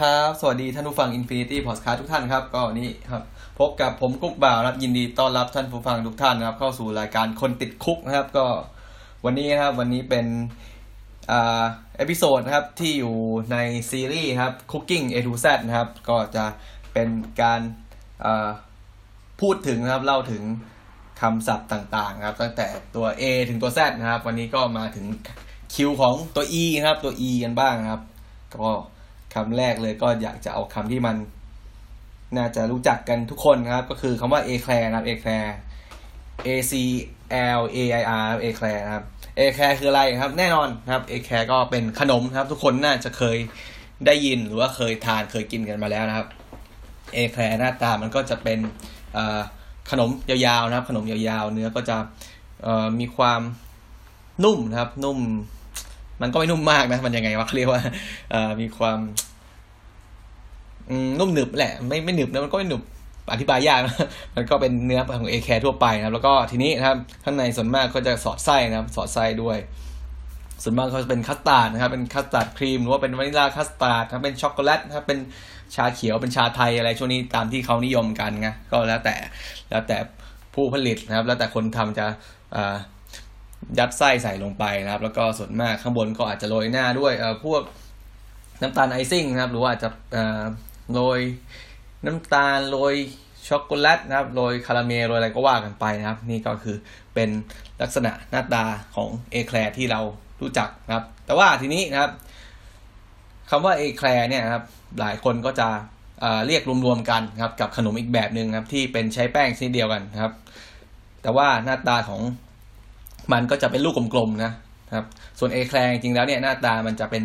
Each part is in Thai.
สวัสดีครับ สวัสดีท่านผู้ฟัง Infinity Podcast ทุกท่านครับ ก็นี้ครับ พบกับผมกุ๊กบ่าวครับยินดีต้อนรับท่านผู้ฟังทุกท่านนะครับ เข้าสู่รายการคนติด Cook นะครับ ก็วันนี้นะครับวันนี้เป็นอ่า episode นะครับที่อยู่ในซีรีส์ครับ Cooking A to Z นะครับ ก็จะเป็นการอ่าพูดถึงนะครับเล่าถึงคำศัพท์ต่างๆครับ ตั้งแต่ตัว A ถึงตัว Z นะครับ วันนี้ก็มาถึงคิวของตัว E นะครับตัว E กันบ้างครับ ก็ คำแรกเลยก็อยากจะเอาคำที่มัน น่าจะรู้จักกันทุกคนครับ ก็คือคำว่า a c l a r นะครับ a c l a r A C L A I R a c l a r นะครับ a c l a r คืออะไรครับ แน่นอนนะครับ a c l a r ก็เป็นขนมครับ ทุกคนน่าจะเคยได้ยินหรือว่าเคยทานเคยกินกันมาแล้วนะครับ a c l a r หน้าตามันก็จะเป็นขนมยาวๆนะครับ ขนมยาวๆ เนื้อก็จะมีความนุ่มนะครับ นุ่ม มันก็ไม่นุ่มมากนะ มันยังไงวะเขาเรียกว่ามีความ นุ่มหนึบแหละ ไม่ไม่หนึบนะมันก็ไม่หนึบอธิบายยากนะมันก็เป็นเนื้อของเอแคร์ทั่วไปนะครับ แล้วก็ทีนี้นะครับ ข้างในส่วนมากก็จะสอดไส้นะครับ สอดไส้ด้วย ส่วนมากเขาจะเป็นคัสตาร์ดนะครับ เป็นคัสตาร์ดครีมหรือว่าเป็นวานิลาคัสตาร์ดครับเป็นช็อกโกแลตนะครับเป็นชาเขียวเป็นชาไทยอะไรช่วงนี้ตามที่เขานิยมกันไงก็แล้วแต่แล้วแต่ผู้ผลิตนะครับ แล้วแต่คนทำจะยัดไส้ใส่ลงไปนะครับ แล้วก็ส่วนมากข้างบนก็อาจจะโรยหน้าด้วยพวกน้ำตาลไอซิ่งนะครับ หรือว่าอาจจะ โรยน้ำตาลโรยช็อกโกแลตนะครับโรยคาราเมลโรยอะไรก็ว่ากันไปนะครับ นี่ก็คือเป็นลักษณะหน้าตาของเอแคลร์ที่เรารู้จักนะครับ แต่ว่าทีนี้นะครับคำว่าเอแคลร์เนี่ยครับหลายคนก็จะเรียกรวมๆกันครับกับขนมอีกแบบหนึ่งครับที่เป็นใช้แป้งชนิดเดียวกันนะครับ แต่ว่าหน้าตาของมันก็จะเป็นลูกกลมๆนะครับ ส่วนเอแคลงจริงแล้วเนี่ยหน้าตามันจะเป็น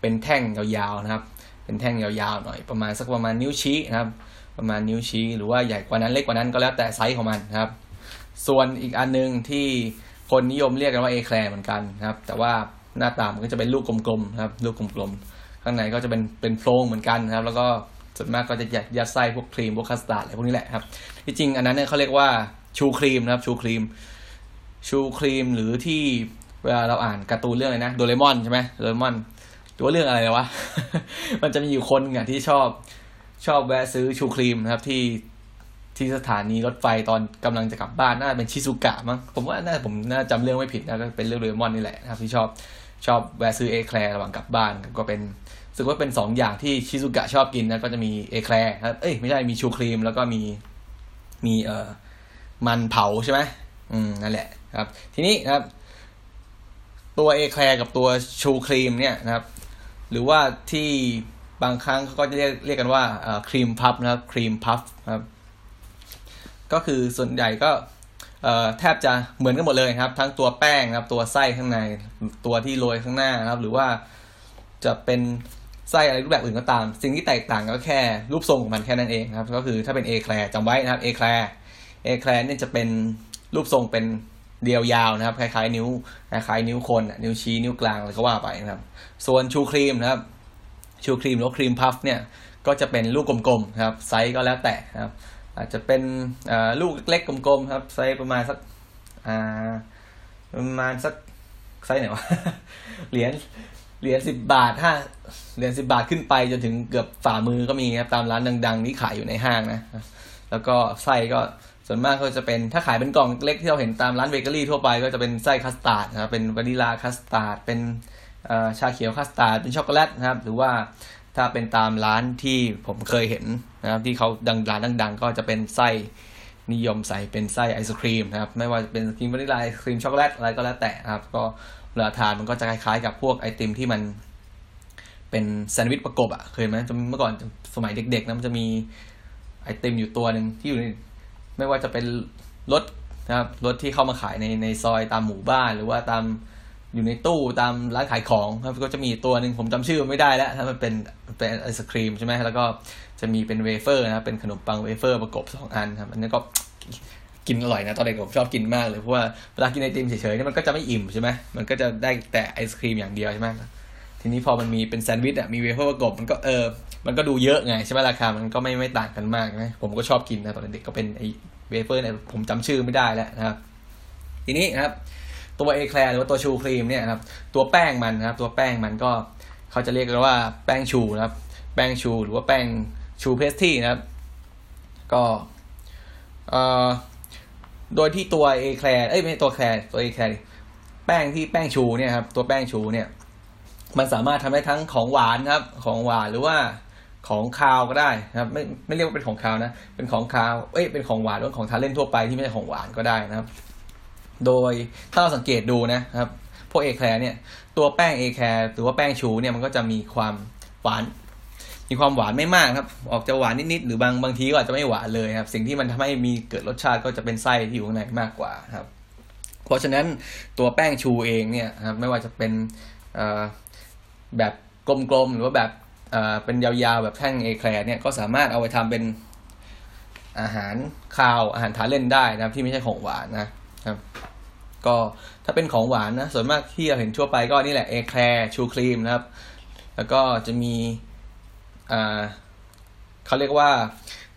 เป็นแท่งยาวๆนะครับ เป็นแท่งยาวๆหน่อยประมาณสักประมาณนิ้วชี้นะครับ ประมาณนิ้วชี้หรือว่าใหญ่กว่านั้นเล็กกว่านั้นก็แล้วแต่ไซส์ของมันนะครับ ส่วนอีกอันนึงที่คนนิยมเรียกกันว่าเอแคลเหมือนกันนะครับ แต่ว่าหน้าตามันก็จะเป็นลูกกลมๆนะครับ ลูกกลมๆข้างในก็จะเป็นเป็นโพรงเหมือนกันนะครับ แล้วก็ส่วนมากก็จะยัดไส้พวกครีมพวกคัสตาร์ดอะไรพวกนี้แหละครับที่จริงอันนั้นเนี่ยเขาเรียกว่าชูครีมนะครับชูครีม ชูครีมหรือที่เวลาเราอ่านการ์ตูนเรื่องอะไรนะโดเรมอนใช่ไหมโดเรมอน หรือว่าเรื่องอะไรวะ มันจะมีอยู่คนอะที่ชอบชอบแวะซื้อชูครีมนะครับที่ที่สถานีรถไฟตอนกำลังจะกลับบ้านน่าจะเป็นชิซุกะมั้งผมว่าน่าผมน่าจำเรื่องไม่ผิดนะก็เป็นเรื่องโดเรมอนนี่แหละนะครับที่ชอบชอบแวะซื้อเอแคลระหว่างกลับบ้านก็เป็นรู้สึกว่าเป็นสองอย่างที่ชิซุกะชอบกินนะก็จะมีเอแคลครับเอ้ยไม่ใช่มีชูครีม แล้วก็มีมีเอ่อมันเผาใช่ไหมอืมนั่นแหละครับ ทีนี้นะครับ ตัวเอแคลกับตัวชูครีมเนี่ยนะครับ หรือว่าที่บางครั้งเขาก็จะเรียกเรียกกันว่าครีมพัฟนะครับครีมพัฟครับ ก็คือส่วนใหญ่ก็แทบจะเหมือนกันหมดเลยครับ ทั้งตัวแป้งนะครับ ตัวไส้ข้างในตัวที่โรยข้างหน้านะครับ หรือว่าจะเป็นไส้อะไรรูปแบบอื่นก็ตาม สิ่งที่แตกต่างก็แค่รูปทรงของมันแค่นั้นเองครับ ก็คือถ้าเป็นเอแคลร์จำไว้นะครับเอแคลร์เอแคลร์เนี่ยจะเป็นรูปทรงเป็น เรียวยาวนะครับ คล้ายๆ นิ้วคล้ายๆนิ้วคนนิ้วชี้นิ้วกลางอะไรก็ว่าไปนะครับ ส่วนชูครีมนะครับ ชูครีมหรือครีมพัฟเนี่ยก็จะเป็นลูกกลมๆครับไซส์ก็แล้วแต่นะครับ อาจจะเป็นลูกเล็กกลมๆครับไซส์ประมาณสักประมาณสักไซส์ไหนวะเหรียญเหรียญสิบบาทห้าเหรียญสิบบาทขึ้นไปจนถึงเกือบฝ่ามือก็มีครับตามร้านดัง ๆ ที่ขายอยู่ในห้างนะ แล้วก็ไส้ก็ ส่วนมากก็จะเป็นถ้าขายเป็นกล่องเล็กที่เราเห็นตามร้านเบเกอรี่ทั่วไปก็จะเป็นไส้คัสตาร์ดนะครับเป็นวานิลาคัสตาร์ดเป็นชาเขียวคัสตาร์ดเป็นช็อกโกแลตนะครับ หรือว่าถ้าเป็นตามร้านที่ผมเคยเห็นนะครับที่เขาดังร้านดัง ๆ ก็จะเป็นไส้นิยมใส่เป็นไส้ไอศครีมนะครับไม่ว่าจะเป็นครีมวานิลาไอศครีมช็อกโกแลตอะไรก็แล้วแต่นะครับ ก็เวลาทานมันก็จะคล้ายๆ กับพวกไอติมที่มันเป็นแซนด์วิชประกบอะ่ะเคยไหมเมื่อก่อนสมัยเด็กๆนะมันจะมีไอติมอยู่ตัวหนึ่งที่อยู่ใน ไม่ว่าจะเป็นรถนะครับรถที่เข้ามาขายในในซอยตามหมู่บ้าน หรือว่าตามอยู่ในตู้ตามร้านขายของครับก็จะมีตัวหนึ่งผมจำชื่อไม่ได้แล้วถ้ามันเป็นเป็นไอศครีมใช่ไหมแล้วก็จะมีเป็นเวเฟอร์นะครับเป็นขนมปังเวเฟอร์ประกบสองอันครับอันนี้ก็กินอร่อยนะตอนเด็กผมชอบกินมากเลยเพราะว่าเวลากินไอติมเฉยๆนี่มันก็จะไม่อิ่มใช่ไหมมันก็จะได้แต่ไอศครีมอย่างเดียวใช่ไหม ทีนี้พอมันมีเป็นแซนด์วิชอะมีเวเฟอร์ประกบมันก็เออมันก็ดูเยอะไงใช่ไหมราคามันก็ไม่ไม่ต่างกันมากนะผมก็ชอบกินนะตอนเด็กก็เป็นไอเวเฟอร์เนี่ยผมจำชื่อไม่ได้แล้วนะครับ ทีนี้นะครับ ตัวเอแคลหรือว่าตัวชูครีมเนี่ยครับ ตัวแป้งมันนะครับ ตัวแป้งมันก็เขาจะเรียกกันว่าแป้งชูนะครับ แป้งชูหรือว่าแป้งชูเพสตี้นะครับ ก็เอ่อโดยที่ตัวเอแคลเอ้ยไม่ใช่ตัวแคลตัวเอแคลแป้งที่แป้งชูเนี่ยครับตัวแป้งชูเนี่ย มันสามารถทำได้ทั้งของหวานครับ ของหวานหรือว่าของคาวก็ได้นะครับ ไม่ไม่เรียกว่าเป็นของคาวนะ เป็นของคาวเอ้ยเป็นของหวานหรือของทานเล่นทั่วไปที่ไม่ใช่ของหวานก็ได้นะครับ โดยถ้าเราสังเกตดูนะครับพวกเอแคลเนี่ยตัวแป้งเอแคลหรือว่าแป้งชูเนี่ยมันก็จะมีความหวาน มีความหวานไม่มากครับ ออกจะหวานนิดๆหรือบางบางทีก็อาจจะไม่หวานเลยครับ สิ่งที่มันทำให้มีเกิดรสชาติก็จะเป็นไส้ที่อยู่ข้างในมากกว่าครับ เพราะฉะนั้นตัวแป้งชูเองเนี่ยครับไม่ว่าจะเป็น แบบกลมๆ หรือว่าแบบเป็นยาวๆ แบบแท่งเอแคลเนี่ยก็สามารถเอาไปทำเป็นอาหารคาวอาหารทานเล่นได้นะที่ไม่ใช่ของหวานนะครับ ก็ถ้าเป็นของหวานนะส่วนมากที่เราเห็นทั่วไปก็นี่แหละเอแคลร์ชูครีมนะครับ แล้วก็จะมีเขาเรียกว่า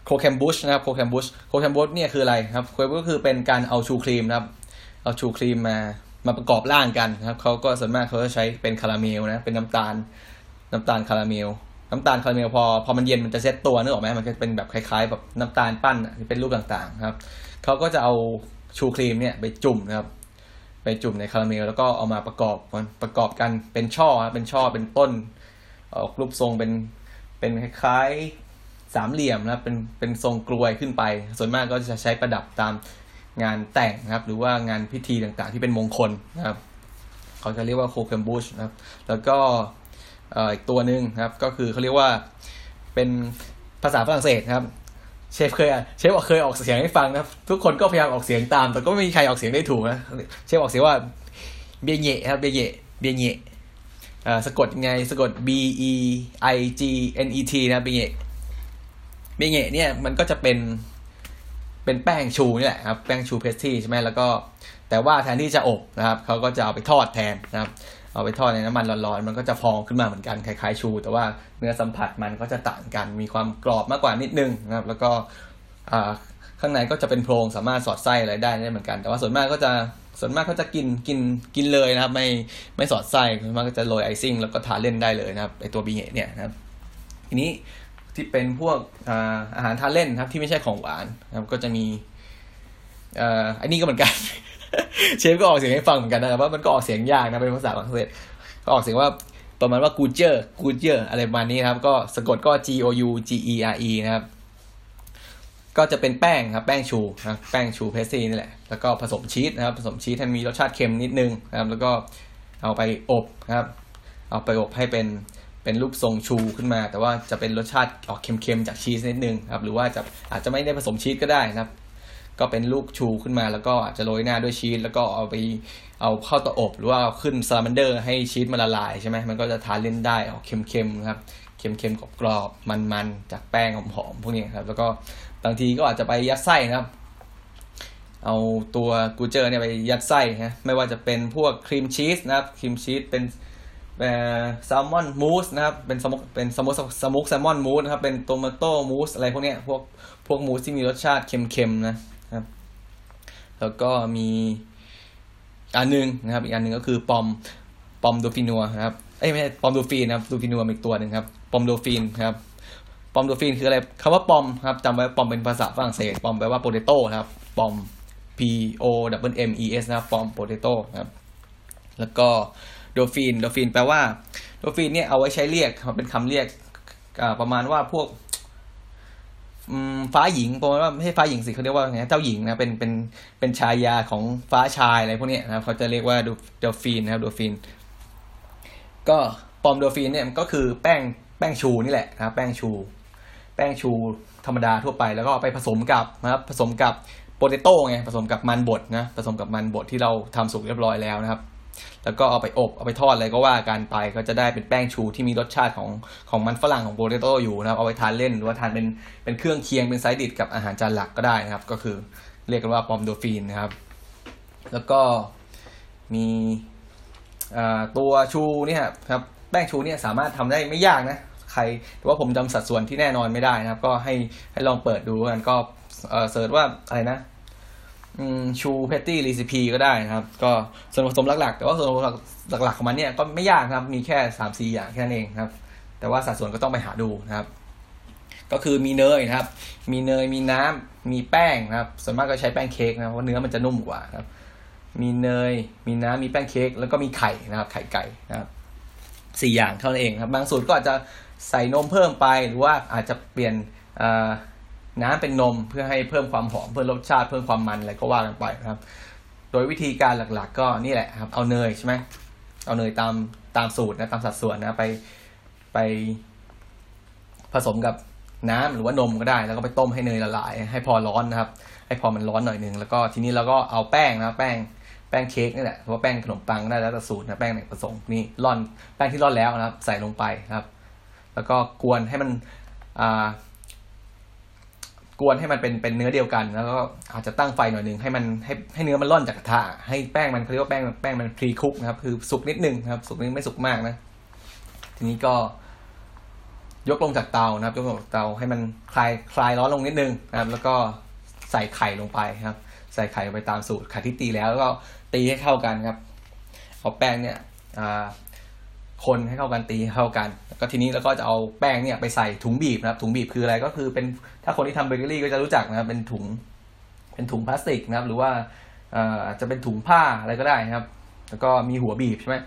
croquembouche นะครับ croquembouche croquembouche เนี่ยคืออะไรครับ croquembouche ก็คือเป็นการเอาชูครีมนะครับ เอาชูครีมมา มาประกอบร่างกันนะครับเขาก็ส่วนมากเขาจะใช้เป็นคาราเมลนะเป็นน้ำตาลน้ำตาลคาราเมลน้ำตาลคาราเมลพอพอมันเย็นมันจะเซตตัวนึกออกไหมมันจะเป็นแบบคล้ายๆแบบน้ำตาลปั้นที่เป็นรูปต่างๆครับเขาก็จะเอาชูครีมเนี่ยไปจุ่มนะครับ ไปจุ่มในคาราเมลแล้วก็เอามาประกอบประกอบกันเป็นช่อเป็นช่อเป็นต้นออกรูปทรงเป็นเป็นคล้ายๆสามเหลี่ยมนะเป็นเป็นทรงกลวยขึ้นไป ส่วนมากก็จะใช้ประดับตาม งานแต่งนะครับ หรือว่างานพิธีต่างๆ ที่เป็นมงคลนะครับ เขาจะเรียกว่า croquembouche นะครับ แล้วก็อีกตัวหนึ่งนะครับ ก็คือเขาเรียกว่าเป็นภาษาฝรั่งเศสครับ เชฟเคยเชฟบอกเคยออกเสียงให้ฟังนะทุกคนก็พยายามออกเสียงตาม แต่ก็ไม่มีใครออกเสียงได้ถูกนะเชฟออกเสียงว่าเบียเยครับเบียเยเบียเยสะกดยังไงสะกด B E I G N E T นะเบียเยเบียเยเนี่ยมันก็จะเป็น เป็นแป้ง choux นี่แหละครับแป้ง choux pastry ใช่ไหมแล้วก็ แต่ว่าแทนที่จะอบนะครับเขาก็จะเอาไปทอดแทนนะครับ เอาไปทอดในน้ำมันร้อนๆมันก็จะพองขึ้นมาเหมือนกันคล้ายๆชู แต่ว่าเนื้อสัมผัสมันก็จะต่างกันมีความกรอบมากกว่านิดนึงนะครับ แล้วก็ข้างในก็จะเป็นโพรงสามารถสอดไส้อะไรได้ได้เหมือนกัน แต่ว่าส่วนมากก็จะส่วนมากก็จะกินกินกินเลยนะครับ ไม่ไม่สอดไส้ส่วนมากก็จะโรยไอซิ่งแล้วก็ทาเล่นได้เลยนะครับไอตัวบีเงเนี่ยนะครับ ทีนี้ ที่เป็นพวกอาหารทานเล่นครับ ที่ไม่ใช่ของหวานนะครับ ก็จะมีอันนี้ก็เหมือนกัน เชฟก็ออกเสียงให้ฟังเหมือนกันนะว่ามันก็ออกเสียงยากนะเป็นภาษาฝรั่งเศสก็ออกเสียงว่าประมาณว่ากูเจอร์กูเจอร์อะไรประมาณนี้ครับ ก็สะกดก็ G O U G E R E นะครับ ก็จะเป็นแป้งครับ แป้ง choux นะแป้ง choux pastry นี่แหละ แล้วก็ผสมชีสนะครับ ผสมชีสให้มีรสชาติเค็มนิดนึงนะครับ แล้วก็เอาไปอบนะครับ เอาไปอบให้เป็น เป็นรูปทรง choux ขึ้นมา แต่ว่าจะเป็นรสชาติออกเค็มๆจากชีสนิดนึงครับหรือว่าจะอาจจะไม่ได้ผสมชีสก็ได้นะครับ ก็เป็นลูก choux ขึ้นมาแล้วก็อาจจะโรยหน้าด้วยชีสแล้วก็เอาไปเอาเข้าเตาอบ หรือว่าเอาขึ้นซาลามันเดอร์ให้ชีสมันละลายใช่ไหมมันก็จะทานเล่นได้ออกเค็มๆครับเค็มๆกรอบๆมันๆจากแป้งหอมๆพวกนี้ครับ แล้วก็บางทีก็อาจจะไปยัดไส้นะครับ เอาตัวกูเจอร์เนี่ยไปยัดไส้นะไม่ว่าจะเป็นพวกครีมชีสนะครับครีมชีสเป็น salmon mousse นะครับ เป็น smoked เป็น smoked smoked salmon mousse นะครับ เป็น tomato mousse อะไรพวกนี้พวกพวกมูสที่มีรสชาติเค็มๆนะครับ แล้วก็มีอันนึงนะครับ อีกอันนึงก็คือ pommes pommes dauphinoise นะครับ เอ้ไม่ใช่ pommes dauphine นะครับ dauphinoise อีกตัวหนึ่งครับ pommes dauphine ครับ pommes dauphine คืออะไรคำว่า pommes ครับจำไว้ pommes เป็นภาษาฝรั่งเศส pommes แปลว่า potato ครับ pommes P O M M E S นะครับ pommes potato ครับ แล้วก็ dauphine dauphine แปลว่า dauphine เนี่ยเอาไว้ใช้เรียกเป็นคำเรียกประมาณว่าพวกฟ้าหญิงประมาณว่าไม่ใช่ฟ้าหญิงสิเขาเรียกว่าไงเจ้าหญิงนะเป็นเป็นเป็นชายาของฟ้าชายอะไรพวกนี้นะครับเขาจะเรียกว่า dauphine นะครับ dauphine ก็ pommes dauphine เนี่ยก็คือแป้งแป้ง choux นี่แหละนะครับแป้ง choux แป้ง choux ธรรมดาทั่วไปแล้วก็ไปผสมกับนะครับผสมกับ potato ไงผสมกับมันบดนะผสมกับมันบดที่เราทำสุกเรียบร้อยแล้วนะครับ แล้วก็เอาไปอบเอาไปทอดอะไรก็ว่ากันไปก็จะได้เป็นแป้งชูที่มีรสชาติของของมันฝรั่งของโปเตโต้อยู่นะครับเอาไปทานเล่นหรือว่าทานเป็นเป็นเครื่องเคียงเป็นไซดิชกับอาหารจานหลักก็ได้นะครับ ก็คือเรียกกันว่าปอมโดฟีนนะครับ แล้วก็มีตัวชูเนี่ยครับแป้งชูเนี่ยสามารถทำได้ไม่ยากนะใครแต่ว่าผมจำสัดส่วนที่แน่นอนไม่ได้นะครับ ก็ให้ให้ลองเปิดดูกันก็เสิร์ชว่าอะไรนะ ชูเพตตี้รีซิปีก็ได้นะครับ ก็ส่วนผสมหลักๆ แต่ว่าส่วนผสมหลักๆของมันเนี่ยก็ไม่ยากครับ มีแค่สามสี่อย่างแค่นั้นเองครับ แต่ว่าสัดส่วนก็ต้องไปหาดูนะครับ ก็คือมีเนยนะครับ มีเนยมีน้ำมีแป้งนะครับ ส่วนมากก็ใช้แป้งเค้กนะเพราะเนื้อมันจะนุ่มกว่าครับ มีเนย มีน้ำมีแป้งเค้กแล้วก็มีไข่นะครับ ไข่ไก่นะครับสี่อย่างเท่านั้นเองครับ บางสูตรก็อาจจะใส่นมเพิ่มไปหรือว่าอาจจะเปลี่ยนอ่า น้ำเป็นนมเพื่อให้เพิ่มความหอมเพิ่มรสชาติเพิ่มความมันอะไรก็ว่ากันไปนะครับ โดยวิธีการหลักๆ ก็นี่แหละครับ เอาเนยใช่ไหมเอาเนยตามตามสูตรนะตามสัดส่วนนะไปไปผสมกับน้ำหรือว่านมก็ได้ แล้วก็ไปต้มให้เนยละลาย ให้พอร้อนนะครับ ให้พอมันร้อนหน่อยหนึ่งแล้วก็ทีนี้เราก็เอาแป้งนะแป้งแป้งเค้กนี่แหละหรือว่าแป้งขนมปังได้แล้วแต่สูตรนะแป้งไหนผสมนี่ร่อนแป้งที่ร่อนแล้วนะครับ ใส่ลงไปนะครับ แล้วก็กวนให้มันอ่า กวนให้มันเป็นเป็นเนื้อเดียวกัน แล้วก็อาจจะตั้งไฟหน่อยหนึ่งให้มันให้ให้เนื้อมันร่อนจากกระทะให้แป้งมันเขาเรียกว่าแป้งแป้งมันพรีคุกนะครับ คือสุกนิดนึงนะครับ สุกนิดไม่สุกมากนะ ทีนี้ก็ ยกลงจากเตานะครับ ยกลงจากเตาให้มันคลายคลายร้อนลงนิดนึงนะครับ แล้วก็ใส่ไข่ลงไปครับ ใส่ไข่ไปตามสูตรไข่ที่ตีแล้วแล้วก็ตีให้เข้ากันครับเอาแป้งเนี่ย คนให้เข้ากันตีเข้ากันก็ทีนี้แล้วก็จะเอาแป้งเนี่ยไปใส่ถุงบีบนะครับ ถุงบีบคืออะไรก็คือเป็นถ้าคนที่ทำเบเกอรี่ก็จะรู้จักนะครับเป็นถุง เป็นถุงพลาสติกนะครับ หรือว่าอาจจะเป็นถุงผ้าอะไรก็ได้นะครับ แล้วก็มีหัวบีบใช่ไหม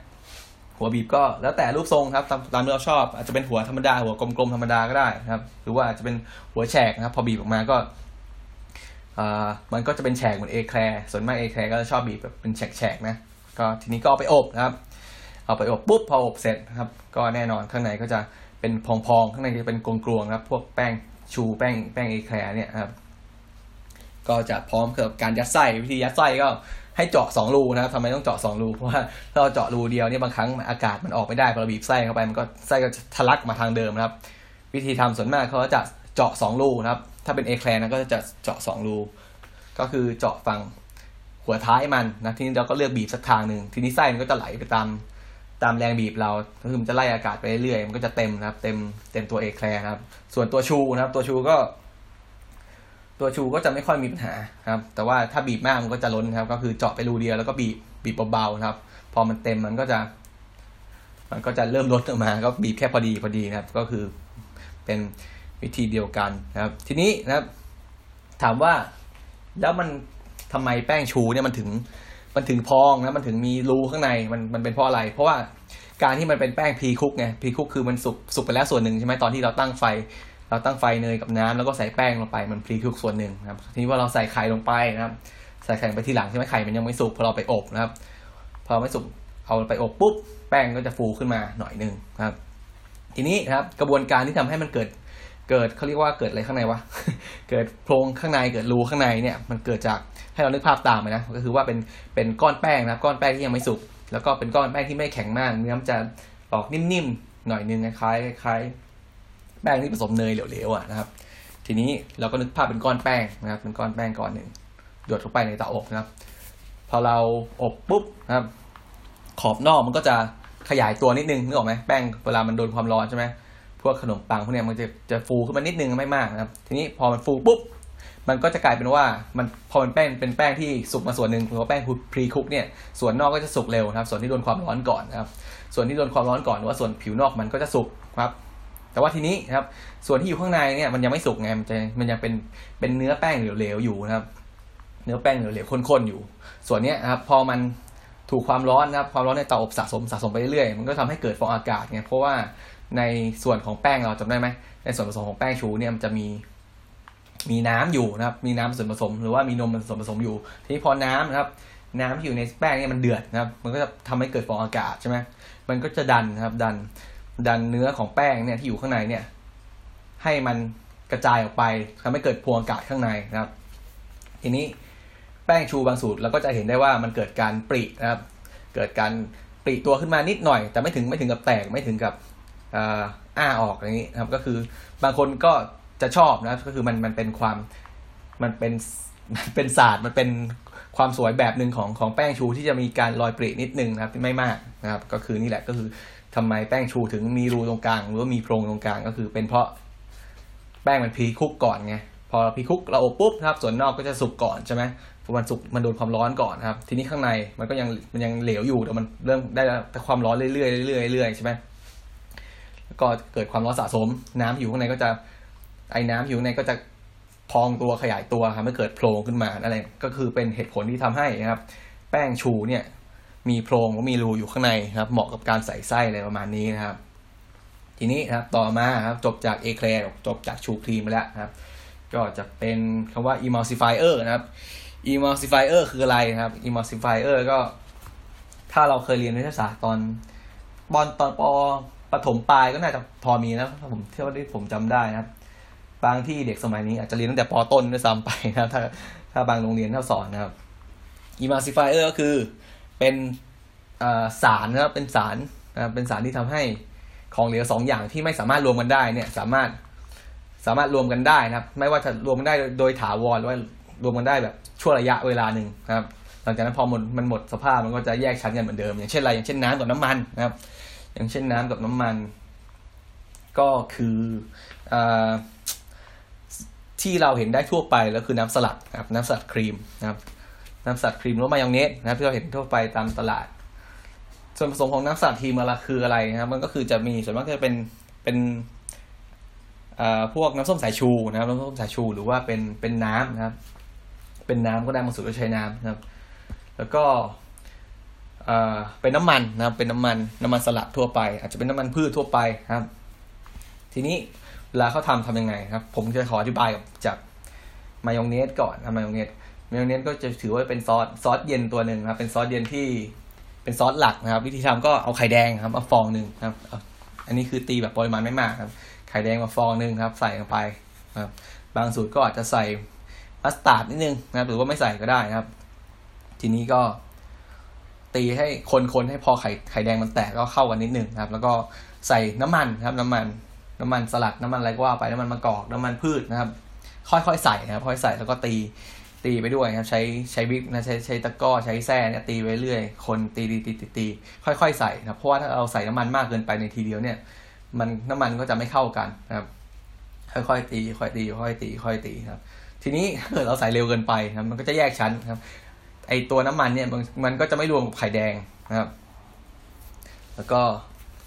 หัวบีบก็แล้วแต่รูปทรงครับตามตามที่เราชอบอาจจะเป็นหัวธรรมดาหัวกลมๆธรรมดาก็ได้นะครับ หรือว่าอาจจะเป็นหัวแฉกนะครับ พอบีบออกมาก็มันก็จะเป็นแฉกเหมือนเอแคร์ส่วนมากเอแคร์ก็จะชอบบีบแบบเป็นแฉกๆนะก็ทีนี้ก็เอาไปอบนะครับ เอาไปอบปุ๊บพออบเสร็จนะครับ ก็แน่นอนข้างในก็จะเป็นพองๆ ข้างในจะเป็นกลวงๆครับ พวกแป้ง choux แป้งแป้งเอแคร์เนี่ยครับก็จะพร้อมกับการยัดไส้วิธียัดไส้ก็ให้เจาะสองรูนะครับทำไมต้องเจาะสองรูเพราะว่าถ้าเราเจาะรูเดียวเนี่ยบางครั้งอากาศมันออกไม่ได้พอเราบีบไส้เข้าไปมันก็ไส้ก็ทะลักมาทางเดิมนะครับ วิธีทำส่วนมากเขาจะเจาะสองรูนะครับ ถ้าเป็นเอแคร์นะก็จะเจาะสองรูก็คือเจาะฝั่งหัวท้ายมันนะทีนี้เราก็เลือกบีบสักทางหนึ่งทีนี้ไส้มันก็จะไหลไปตาม ตามแรงบีบเราก็คือมันจะไล่อากาศไปเรื่อยมันก็จะเต็มนะครับ เต็มเต็มตัวเอแคลร์นะครับ ส่วนตัวชูนะครับ ตัวชูก็ ตัวชูก็จะไม่ค่อยมีปัญหาครับ แต่ว่าถ้าบีบมากมันก็จะล้นครับ ก็คือเจาะไปรูเดียวแล้วก็บีบบีบเบาๆนะครับ พอมันเต็มมันก็จะ มันก็จะเริ่มลดออกมา ก็บีบแค่พอดีพอดีนะครับ ก็คือเป็นวิธีเดียวกันนะครับ ทีนี้นะครับ ถามว่าแล้วมันทำไมแป้งชูเนี่ยมันถึง มันถึงพองนะมันถึงมีรูข้างในมันมันเป็นเพราะอะไร เพราะว่าการที่มันเป็นแป้งพีคุกไงพีคุกคือมันสุกสุกไปแล้วส่วนหนึ่งใช่ไหมตอนที่เราตั้งไฟ เราตั้งไฟเนยกับน้ำแล้วก็ใส่แป้งลงไปมันพีคุกส่วนหนึ่งนะครับทีนี้ว่าเราใส่ไข่ลงไปนะครับ ใส่ไข่ไปทีหลังใช่ไหมไข่มันยังไม่สุกพอเราไปอบนะครับ พอไม่สุกเอาไปอบปุ๊บแป้งก็จะฟูขึ้นมาหน่อยหนึ่งครับ ทีนี้นะครับกระบวนการที่ทำให้มันเกิด เกิดเขาเรียกว่าเกิดอะไรข้างในวะ เกิดโพรงข้างในเกิดรูข้างในเนี่ยมันเกิดจากให้เรานึกภาพตามไปนะ ก็คือว่าเป็นเป็นก้อนแป้งนะก้อนแป้งที่ยังไม่สุก แล้วก็เป็นก้อนแป้งที่ไม่แข็งมาก เนื้อมันจะออกนิ่มๆหน่อยนึงคล้ายคล้ายแป้งที่ผสมเนยเหลวๆอะนะครับ ทีนี้เราก็นึกภาพเป็นก้อนแป้งนะครับเป็นก้อนแป้งก้อนหนึ่งหยดเข้าไปในเตาอบนะครับ พอเราอบปุ๊บนะครับ ขอบนอกมันก็จะขยายตัวนิดนึงนึกออกไหมแป้งเวลามันโดนความร้อนใช่ไหม พวกขนมปังพวกเนี้ยมันจะจะฟูขึ้นมานิดนึงไม่มากนะครับ ทีนี้พอมันฟูปุ๊บมันก็จะกลายเป็นว่ามันพอมันแป้งเป็นแป้งที่สุกมาส่วนหนึ่งเพราะแป้งพรีคุกเนี่ยส่วนนอกก็จะสุกเร็วนะครับ ส่วนที่โดนความร้อนก่อนนะครับ ส่วนที่โดนความร้อนก่อนว่าส่วนผิวนอกมันก็จะสุกครับ แต่ว่าทีนี้นะครับ ส่วนที่อยู่ข้างในเนี่ยมันยังไม่สุกไงมันจะมันยังเป็นเป็นเนื้อแป้งเหลวๆอยู่นะครับ เนื้อแป้งเหลวๆข้นๆอยู่ ส่วนนี้นะครับพอมันถูกความร้อนนะครับความร้อนในเตาอบสะสมสะสมไปเรื่อยๆมันก็ทำให้เกิดฟองอากาศไงเพราะว่า ในส่วนของแป้งเราจำได้ไหมในส่วนผสมของแป้งชูเนี่ยมันจะมีมีน้ำอยู่นะครับ มีน้ำส่วนผสม หรือว่ามีนมส่วนผสมอยู่ ทีนี้พอน้ำนะครับ น้ำที่อยู่ในแป้งเนี่ยมันเดือดนะครับ มันก็จะทำให้เกิดฟองอากาศใช่ไหมมันก็จะดันนะครับ ดัน ดันเนื้อของแป้งเนี่ยที่อยู่ข้างในเนี่ย ให้มันกระจายออกไปทำให้เกิดพวงอากาศข้างในนะครับ ทีนี้แป้งชูบางสูตรเราก็จะเห็นได้ว่ามันเกิดการปรินะครับ เกิดการปริตัวขึ้นมานิดหน่อย แต่ไม่ถึงไม่ถึงกับแตกไม่ถึงกับ อ้าออกอย่างนี้ครับ ก็คือบางคนก็จะชอบนะก็คือมันมันเป็นความมันเป็นมันเป็นศาสตร์มันเป็นความสวยแบบหนึ่งของของแป้งชูที่จะมีการลอยปรินิดนึงนะครับไม่มากนะครับ ก็คือนี่แหละก็คือทำไมแป้งชูถึงมีรูตรงกลาง หรือว่ามีโพรงตรงกลางก็คือเป็นเพราะแป้งมันพีคุกก่อนไงพอพีคุกเราอบปุ๊บครับ ส่วนนอกก็จะสุกก่อนใช่ไหมพอมันสุกมันโดนความร้อนก่อนครับ ทีนี้ข้างในมันก็ยังมันยังเหลวอยู่แต่มันเริ่มได้แต่ความร้อนเรื่อยๆเรื่อยๆเรื่อยๆใช่ไหม ก็เกิดความร้อนสะสม น้ำอยู่ข้างในก็จะไอ้น้ำอยู่ข้างในก็จะพองตัวขยายตัวทำให้เกิดโพรงขึ้นมาอะไรก็คือเป็นเหตุผลที่ทำให้นะครับ แป้งชูเนี่ยมีโพรงก็มีรูอยู่ข้างในครับ เหมาะกับการใส่ไส้อะไรประมาณนี้นะครับ ทีนี้นะครับต่อมาครับจบจากเอเคลจบจากชูครีมไปแล้วครับ ก็จะเป็นคำว่า emulsifier นะครับ emulsifier คืออะไรนะครับ emulsifier ก็ ถ้าเราเคยเรียนวิทยาศาสตร์ตอนบอนตอนป ปฐมปลายก็น่าจะพอมีนะผมเท่าที่ผมจำได้นะครับ บางที่เด็กสมัยนี้อาจจะเรียนตั้งแต่ปต้นด้วยซ้ำไปนะถ้าถ้าบางโรงเรียนเขาสอนนะครับ emulsifier ก็คือเป็นสารนะครับเป็นสารนะเป็นสารที่ทำให้ของเหลวสองอย่างที่ไม่สามารถรวมกันได้เนี่ยสามารถสามารถรวมกันได้นะครับ ไม่ว่าจะรวมกันได้โดยถาวรหรือว่ารวมกันได้แบบช่วงระยะเวลาหนึ่งนะครับ หลังจากนั้นพอมันมันหมดสภาพมันก็จะแยกชั้นกันเหมือนเดิม อย่างเช่นอะไรอย่างเช่นน้ำกับน้ำมันนะครับ อย่างเช่นน้ำกับน้ำมัน ก็คืออที่เราเห็นได้ทั่วไปแล้วคือน้ำสลัดนะครับน้ำสลัดครีมนะครับน้ำสลัดครีมหรือมายองเนสนะครับที่เราเห็นทั่วไปตามตลาด ส่วนผสมของน้ำสลัดครีมอะไรคืออะไรนะครับ มันก็คือจะมีส่วนมากจะเป็นเป็นพวกน้ำส้มสายชูนะครับน้ำส้มสายชูหรือว่าเป็นเป็นน้ำนะครับ เป็นน้ำก็ได้บางสูตรก็ใช้น้ำนะครับ แล้วก็ เป็นน้ำมันนะครับเป็นน้ำมันน้ำมันสลัดทั่วไป อาจจะเป็นน้ำมันพืชทั่วไปครับ ทีนี้เวลาเขาทำทำยังไงครับ ผมจะขออธิบายจากมายองเนสก่อนนะมายองเนสมายองเนสก็จะถือว่าเป็นซอสซอสเย็นตัวหนึ่งครับ เป็นซอสเย็นที่เป็นซอสหลักนะครับ วิธีทำก็เอาไข่แดงครับมาฟองหนึ่งครับ อันนี้คือตีแบบปริมาณไม่มากครับ ไข่แดงมาฟองหนึ่งครับ ใส่ลงไปครับบางสูตรก็อาจจะใส่มัสตาร์ดนิดนึงนะครับ หรือว่าไม่ใส่ก็ได้นะครับ ทีนี้ก็ ตีให้คนๆให้พอไข่ไข่แดงมันแตกก็เข้ากันนิดนึงครับ แล้วก็ใส่น้ำมันครับน้ำมัน น้ำมันสลัดน้ำมันอะไรก็ว่าไปน้ำมันมะกอกน้ำมันพืชนะครับ ค่อยๆใส่นะครับค่อยใส่แล้วก็ตีตีไปด้วยครับ ใช้ใช้วิกนะใช้ใช้ตะก้อใช้แส้เนี่ยตีไปเรื่อยคนตีตีตีตีตีค่อยๆใส่ครับเพราะว่าถ้าเราใส่น้ำมันมากเกินไปในทีเดียวเนี่ย มันน้ำมันก็จะไม่เข้ากันนะครับ ค่อยๆตี ค่อยตีค่อยตีค่อยตีครับ ทีนี้ถ้าเกิดเราใส่เร็วเกินไปครับมันก็จะแยกชั้นครับ ไอตัวน้ำมันเนี่ยมันมันก็จะไม่รวมกับไข่แดงนะครับ แล้วก็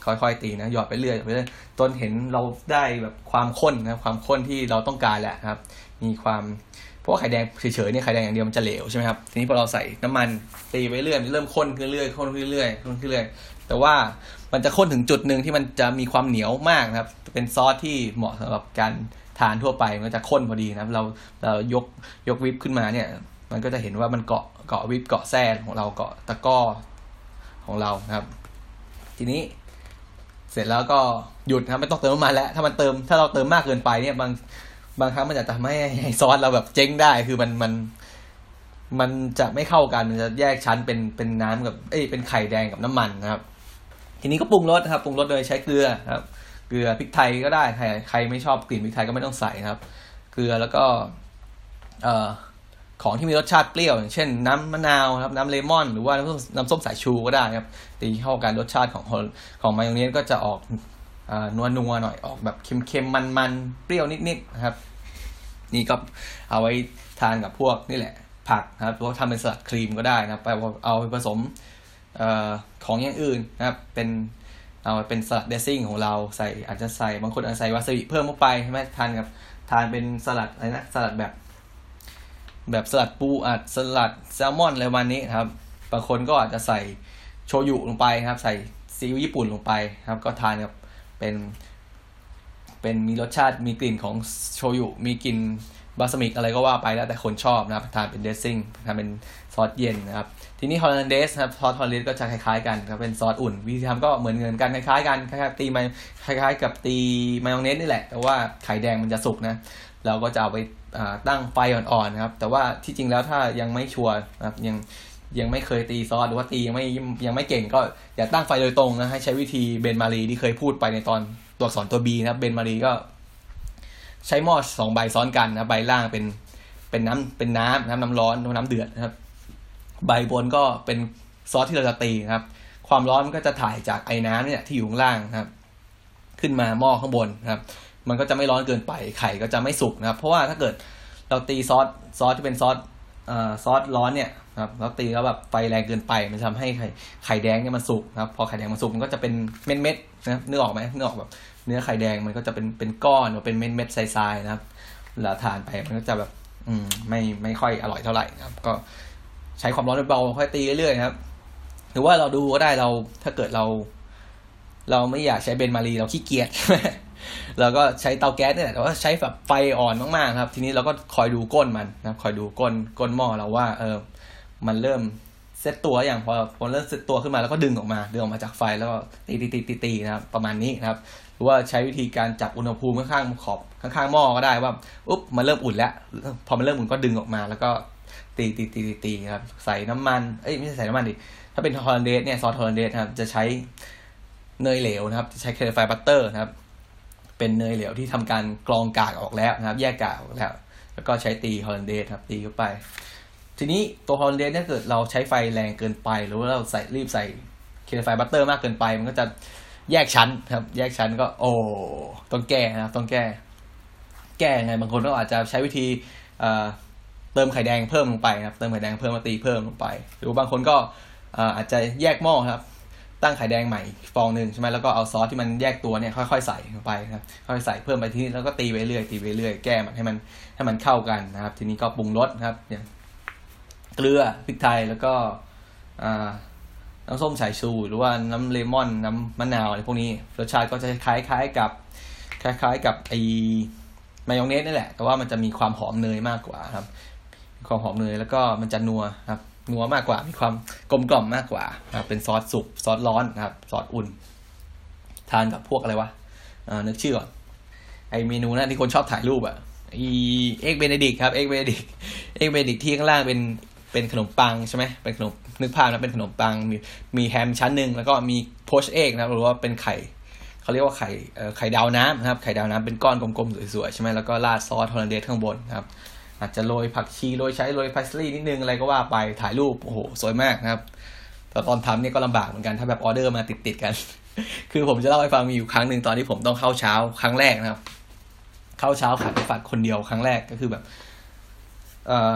ค่อยๆตีนะหยอดไปเรื่อยไปเรื่อยจนเห็นเราได้แบบความข้นนะความข้นที่เราต้องการแหละครับ มีความเพราะว่าไข่แดงเฉยๆเนี่ยไข่แดงอย่างเดียวมันจะเหลวใช่ไหมครับทีนี้พอเราใส่น้ำมันตีไปเรื่อยมันเริ่มข้นขึ้นเรื่อยข้นขึ้นเรื่อยข้นขึ้นเรื่อยแต่ว่ามันจะข้นถึงจุดหนึ่งที่มันจะมีความเหนียวมากนะครับ เป็นซอสที่เหมาะสำหรับการทานทั่วไปมันจะข้นพอดีนะครับ เราเรายกยกวิปขึ้นมาเนี่ย มันก็จะเห็นว่ามันเกาะ เกาะวิปเกาะแส้ของเราเกาะตะก้อของเรานะครับ ทีนี้เสร็จแล้วก็หยุดครับไม่ต้องเติมน้ำมันแล้ว ถ้ามันเติมถ้าเราเติมมากเกินไปเนี่ยบางบางครั้งมันจะทำให้ซอสเราแบบเจ๊งได้คือมันมัน มันจะไม่เข้ากันมันจะแยกชั้นเป็นเป็นน้ำกับเอ้ยเป็นไข่แดงกับน้ำมันนะครับ ทีนี้ก็ปรุงรสครับปรุงรสโดยใช้เกลือครับ เกลือพริกไทยก็ได้ใครใครไม่ชอบกลิ่นพริกไทยก็ไม่ต้องใส่นะครับ เกลือแล้วก็ เอ่อ ของที่มีรสชาติเปรี้ยว อย่างเช่นน้ำมะนาวครับน้ำเลมอน หรือว่าน้ำส้มน้ำส้มสายชูก็ได้ครับตีเข้ากันรสชาติของของมายองเนสก็จะออกนัวนัวหน่อยออกแบบเค็มๆมันๆเปรี้ยวนิดๆนะครับ นี่ก็เอาไว้ทานกับพวกนี่แหละ ผักนะครับหรือว่าทำเป็นสลัดครีมก็ได้นะไปเอาไปผสมอของอย่างอื่นนะครับ เป็นเอาเป็นสลัดเดซซิ่งของเราใส่อาจจะใส่บางคนอาจจะใส่วาซาบิเพิ่มเข้าไปใช่ไหมทานกับทานเป็นสลัดอะไรนะสลัดแบบ แบบสลัดปูอาจสลัดแซลมอนอะไรประมาณนี้ครับบางคนก็อาจจะใส่โชยุลงไปครับ ใส่ซีอิ๊วญี่ปุ่นลงไปครับ ก็ทานกับเป็นเป็นมีรสชาติมีกลิ่นของโชยุมีกลิ่นบาสมิกอะไรก็ว่าไปแล้วแต่คนชอบนะครับทานเป็นเดซซิ่งทานเป็นซอสเย็นนะครับ ทีนี้ฮอลแลนเดสครับซอสฮอลแลนเดสก็จะคล้ายๆกันครับเป็นซอสอุ่น วิธีทำก็เหมือนเงินกันคล้ายๆกันคล้ายๆตีมาคล้ายๆกับตีมายองเนสนี่แหละ แต่ว่าไข่แดงมันจะสุกนะ เราก็จะเอาไปตั้งไฟอ่อนๆครับ แต่ว่าที่จริงแล้วถ้ายังไม่ชัวร์นะครับยังยังไม่เคยตีซอสหรือว่าตียังไม่ยังไม่เก่งก็อย่าตั้งไฟโดยตรงนะให้ใช้วิธีเบนมารีที่เคยพูดไปในตอนตัวอักษรตัว B นะครับเบนมารีก็ ใช้หม้อสองใบซ้อนกันนะใบล่างเป็นเป็นน้ำเป็นน้ำน้ำน้ำร้อนน้ำเดือดนะครับ ใบบนก็เป็นซอสที่เราจะตีนะครับ ความร้อนก็จะถ่ายจากไอ้น้ำเนี่ยที่อยู่ข้างล่างนะครับ ขึ้นมาหม้อข้างบนนะครับ มันก็จะไม่ร้อนเกินไปไข่ก็จะไม่สุกนะครับ เพราะว่าถ้าเกิดเราตีซอสซอสที่เป็นซอสซอสร้อนเนี่ยครับแล้วตีแล้วแบบไฟแรงเกินไปมันทำให้ไข่ไข่แดงเนี่ยมันสุกนะครับพอไข่แดงมันสุกมันก็จะเป็นเม็ดเม็ดนะนึกออกไหมนึกออกแบบเนื้อไข่แดงมันก็จะเป็นเป็นก้อนหรือเป็นเม็ดเม็ดทรายๆนะครับเวลาทานไปมันก็จะแบบ อืมไม่ไม่ค่อยอร่อยเท่าไหร่นะครับ ก็ใช้ความร้อนเบาๆค่อยตีเรื่อยๆนะครับ หรือว่าเราดูก็ได้เราถ้าเกิดเรา เราไม่อยากใช้เบนมารีเราขี้เกียจ เราก็ใช้เตาแก๊สเนี่ยแต่ว่าใช้แบบไฟอ่อนมากๆครับ ทีนี้เราก็คอยดูก้นมันนะครับ คอยดูก้นก้นหม้อเราว่า เออ มันเริ่มเซตตัวอย่างพอพอเริ่มเซตตัวขึ้นมาแล้วก็ดึงออกมาดึงออกมาจากไฟแล้วก็ตีตีตีตีตีนะครับประมาณนี้นะครับ หรือว่าใช้วิธีการจับอุณหภูมิข้างๆขอบข้างๆหม้อก็ได้ว่าอุ๊บมันเริ่มอุ่นแล้ว พอมันเริ่มอุ่นก็ดึงออกมา แล้วก็ตีตีตีตีตีครับใส่น้ำมันเอ้ยไม่ใช่ใส่น้ำมันดิถ้าเป็น hollandaise เนี่ยซอส hollandaise ครับจะใช้เนยเหลวนะครับ จะใช้ clarified butter นะครับ เป็นเนยเหลวที่ทำการกรองกากออกแล้วนะครับ แยกกากออกแล้ว แล้วก็ใช้ตี hollandaise ครับตีเข้าไป ทีนี้ตัว hollandaise เนี่ยเกิดเราใช้ไฟแรงเกินไป หรือว่าเราใส่รีบใส่ clarified butter มากเกินไป มันก็จะแยกชั้นครับ แยกชั้นก็โอ้ต้องแก้นะครับต้องแก้ แก้ไงบางคนก็อาจจะใช้วิธีเติมไข่แดงเพิ่มลงไปครับเติมไข่แดงเพิ่มมาตีเพิ่มลงไป หรือบางคนก็อาจจะแยกหม้อครับ ตั้งไข่แดงใหม่ฟองหนึ่งใช่ไหมแล้วก็เอาซอสที่มันแยกตัวเนี่ยค่อยๆใส่ลงไปครับค่อยๆใส่เพิ่มไปที่นี่แล้วก็ตีไปเรื่อยตีไปเรื่อยแก้มันให้มันให้มันเข้ากันนะครับ ทีนี้ก็ปรุงรสครับอย่างเกลือพริกไทยแล้วก็น้ำส้มสายชู หรือว่าน้ำเลมอนน้ำมะนาวอะไรพวกนี้รสชาติก็จะคล้ายๆกับคล้ายๆกับไอมายองเนสนี่แหละ แต่ว่ามันจะมีความหอมเนยมากกว่าครับความหอมเนยแล้วก็มันจะนัวครับ นัวมากกว่า มีความกลมกล่อมมากกว่าครับเป็นซอสสุกซอสร้อนนะครับ ซอสอุ่น ทานกับพวกอะไรวะนึกชื่อก่อนไอเมนูนั้นที่คนชอบถ่ายรูปอะอี egg Benedict ครับ egg Benedict egg Benedict ที่ข้างล่างเป็นเป็นขนมปังใช่ไหมเป็นขนมนึกภาพนะเป็นขนมปังมีมีแฮมชั้นหนึ่งแล้วก็มี poached egg นะหรือว่าเป็นไข่เขาเรียกว่าไข่ไข่ดาวน้ำนะครับไข่ดาวน้ำเป็นก้อนกลมๆสวยๆใช่ไหมแล้วก็ราดซอส hollandaise ข้างบนนะครับ อาจจะโรยผักชีโรยใช้โรยพาสลีย์นิดนึงอะไรก็ว่าไปถ่ายรูปโอ้โหสวยมากนะครับแต่ตอนทำเนี่ยก็ลำบากเหมือนกันถ้าแบบออเดอร์มาติดๆกัน คือผมจะเล่าให้ฟังมีอยู่ครั้งหนึ่งตอนที่ผมต้องเข้าเช้าครั้งแรกนะครับ เข้าเช้าขับไปฝัดคนเดียวครั้งแรกก็คือแบบ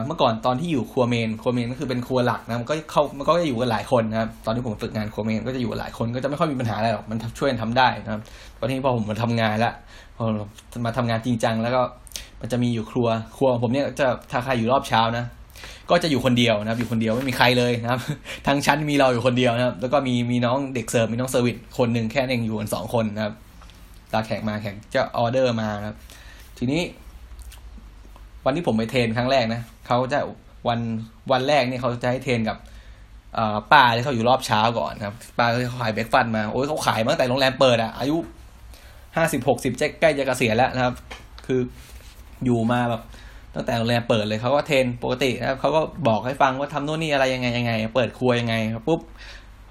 เมื่อก่อนตอนที่อยู่ครัวเมนครัวเมนก็คือเป็นครัวหลักนะมันก็เข้ามันก็จะอยู่กันหลายคนนะครับตอนที่ผมฝึกงานครัวเมนก็จะอยู่กันหลายคนก็จะไม่ค่อยมีปัญหาอะไรหรอกมันช่วยทำได้นะครับตอนนี้พอผมมาทำงานแล้วพอมาทำงานจริงจังแล้วก็มันจะมีอยู่ครัวครัวผมเนี่ยจะถ้าใครอยู่รอบเช้านะก็จะอยู่คนเดียวนะครับ อยู่คนเดียวไม่มีใครเลยนะครับ ทั้งชั้นมีเราอยู่คนเดียวนะครับ แล้วก็มีมีน้องเด็กเสิร์ฟมีน้อง service คนหนึ่งแค่เองอยู่กันสองคนนะครับถ้าแขกมาแขกจะออเดอร์มานะครับ ทีนี้ วันที่ผมไป train ครั้งแรกนะเขาจะวันวันแรกเนี่ยเขาจะให้ train กับป้าที่เขาอยู่รอบเช้าก่อนครับป้าเขาขาย breakfast มาโอ้ยเขาขายมาตั้งแต่โรงแรมเปิดอะอายุห้าสิบหกสิบใกล้จะเกษียณแล้วนะครับ คืออยู่มาแบบตั้งแต่โรงแรมเปิดเลยเขาก็ train ปกตินะครับเขาก็บอกให้ฟังว่าทำโน่นนี่อะไรยังไงยังไง เปิดครัวยังไงปุ๊บ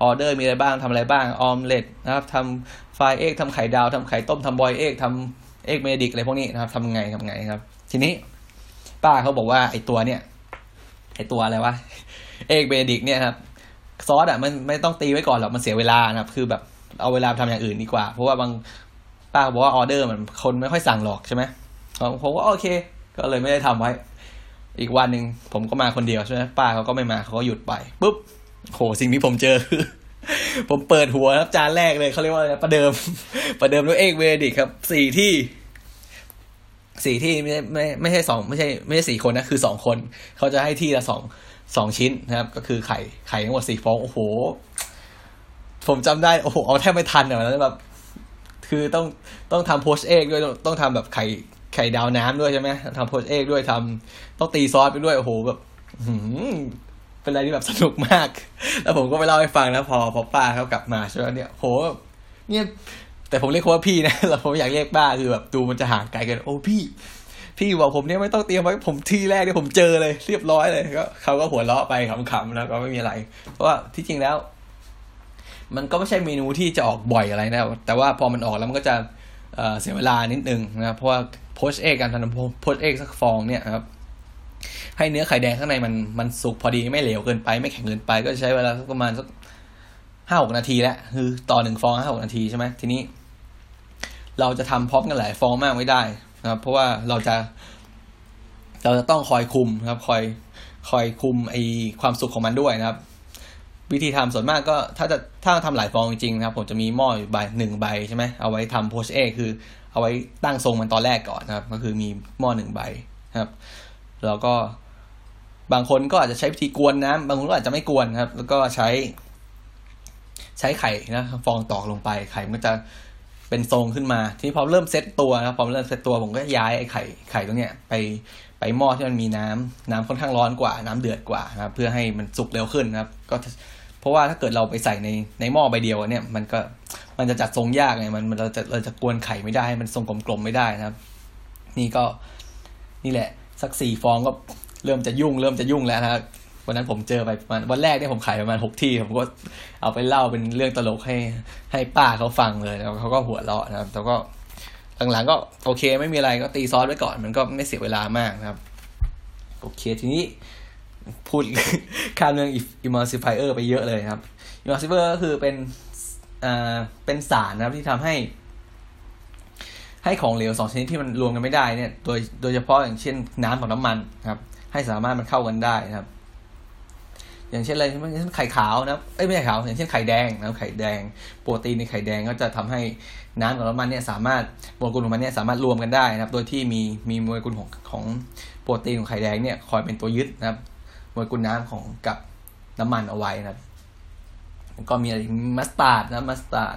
ออเดอร์มีอะไรบ้างทำอะไรบ้างออมเล็ตนะครับทำ fried egg ทำไข่ดาวทำไข่ต้มทำ boiled egg ทำ egg Benedict อะไรพวกนี้นะครับทำไงทำไงครับ ทีนี้ ป้าเขาบอกว่าไอตัวเนี่ยไอตัวอะไรวะ egg Benedict เนี่ยครับซอสอะมันไม่ต้องตีไว้ก่อนหรอกมันเสียเวลานะครับ คือแบบเอาเวลาทำอย่างอื่นดีกว่า เพราะว่าบางป้าบอกว่าออเดอร์มันคนไม่ค่อยสั่งหรอกใช่ไหมผมว่าโอเค ก็เลยไม่ได้ทำไว้ อีกวันหนึ่งผมก็มาคนเดียวใช่ไหมป้าเขาก็ไม่มาเขาก็หยุดไปปุ๊บโหสิ่งที่ผมเจอคือผมเปิดหัวครับจานแรกเลยเขาเรียกว่าอะไรประเดิม ประเดิมด้วยเอกเวดิกครับสี่ที่ สี่ที่ไม่ไม่ไม่ใช่สองไม่ใช่ไม่ใช่สี่คนนะคือสองคน เขาจะให้ที่ละสองสองชิ้นนะครับ ก็คือไข่ไข่ทั้งหมดสี่ฟองโอ้โห ผมจำได้โอ้โหเอาแทบไม่ทันอะแล้วแบบ คือต้องต้องทำโพสเอกด้วยต้องทำแบบไข่ไข่ดาวน้ำด้วยใช่ไหมทำโพสเอกด้วยทำต้องตีซอสไปด้วยโอ้โหแบบเป็นอะไรที่แบบสนุกมาก แล้วผมก็ไปเล่าให้ฟังนะพอพอป้าเขากลับมาใช่ไหมเนี่ยโหเนี่ย แต่ผมเรียกเขาว่าพี่นะแล้วผมอยากเรียกป้าคือแบบดูมันจะห่างไกลกันโอ้พี่ พี่บอกผมเนี่ยไม่ต้องเตรียมไว้ผมที่แรกเนี่ยผมเจอเลย เรียบร้อยเลยก็เขาก็หัวเราะไปขำๆแล้วก็ไม่มีอะไร เพราะว่าที่จริงแล้ว มันก็ไม่ใช่เมนูที่จะออกบ่อยอะไรนะ แต่ว่าพอมันออกแล้วมันก็จะเสียเวลานิดนึงนะเพราะว่าโพสเอกการทำโพสเอกสักฟองเนี่ยครับให้เนื้อไข่แดงข้างในมันมันสุกพอดีไม่เหลวเกินไป ไม่แข็งเกินไป ก็ใช้เวลาประมาณสักห้าหกนาทีแล้วคือต่อหนึ่งฟองห้าหกนาทีใช่ไหมทีนี้ เราจะทำพร้อมกันหลายฟองมากไม่ได้นะครับ เพราะว่าเราจะ เราจะต้องคอยคุมนะครับ คอยคอยคุมไอความสุกของมันด้วยนะครับ วิธีทำส่วนมากก็ถ้าจะถ้าทำหลายฟองจริงๆนะครับ ผมจะมีหม้ออยู่ใบหนึ่งใบใช่ไหมเอาไว้ทำโพชเอคือ เอาไว้ตั้งทรงมันตอนแรกก่อนนะครับ ก็คือมีหม้อหนึ่งใบครับ แล้วก็บางคนก็อาจจะใช้วิธีกวนน้ำบางคนก็อาจจะไม่กวนครับ แล้วก็ใช้ ใช้ไข่นะฟองตอกลงไปไข่มันจะ เป็นทรงขึ้นมา ทีนี้พอเริ่มเซตตัวนะครับพอเริ่มเซตตัวผมก็ย้ายไอ้ไข่ไข่ตรงเนี้ยไปไปหม้อที่มันมีน้ำน้ำค่อนข้างร้อนกว่า น้ำเดือดกว่านะครับเพื่อให้มันสุกเร็วขึ้นนะครับ ก็เพราะว่าถ้าเกิดเราไปใส่ในในหม้อใบเดียวเนี่ย มันก็มันจะจัดทรงยากไงมันมันเราจะเราจะกวนไข่ไม่ได้มันทรงกลมๆไม่ได้นะครับ นี่ก็นี่แหละ สักสี่ฟองก็เริ่มจะยุ่ง เริ่มจะยุ่งแล้วนะครับ วันนั้นผมเจอไปประมาณวันแรกเนี่ยผมขายประมาณหกที่ผมก็เอาไปเล่าเป็นเรื่องตลกให้ให้ป้าเขาฟังเลยแล้วเขาก็หัวเราะนะครับแล้วก็หลังๆก็โอเคไม่มีอะไรก็ตีซอสไว้ก่อน มันก็ไม่เสียเวลามากนะครับ โอเคทีนี้พูดข้ามเรื่อง emulsifier ไปเยอะเลยครับ emulsifier ก็คือเป็นอ่าเป็นสารนะครับที่ทำให้ ให้ของเหลวสองชนิดที่มันรวมกันไม่ได้เนี่ย โดยโดยเฉพาะอย่างเช่นน้ำกับน้ำมันครับ ให้สามารถมันเข้ากันได้นะครับ อย่างเช่นอะไรอย่างเช่นไข่ขาวนะเอ้ยไม่ใช่ขาว อย่างเช่นไข่แดงนะไข่แดง โปรตีนในไข่แดงก็จะทำให้น้ำกับน้ำมันเนี่ยสามารถโมเลกุลของมันเนี่ยสามารถรวมกันได้นะครับ โดยที่มีมีโมเลกุลของของโปรตีนของไข่แดงเนี่ยคอยเป็นตัวยึดนะครับโมเลกุลน้ำของกับน้ำมันเอาไว้นะครับก็มีอะไรมัสตาร์ดนะมัสตาร์ด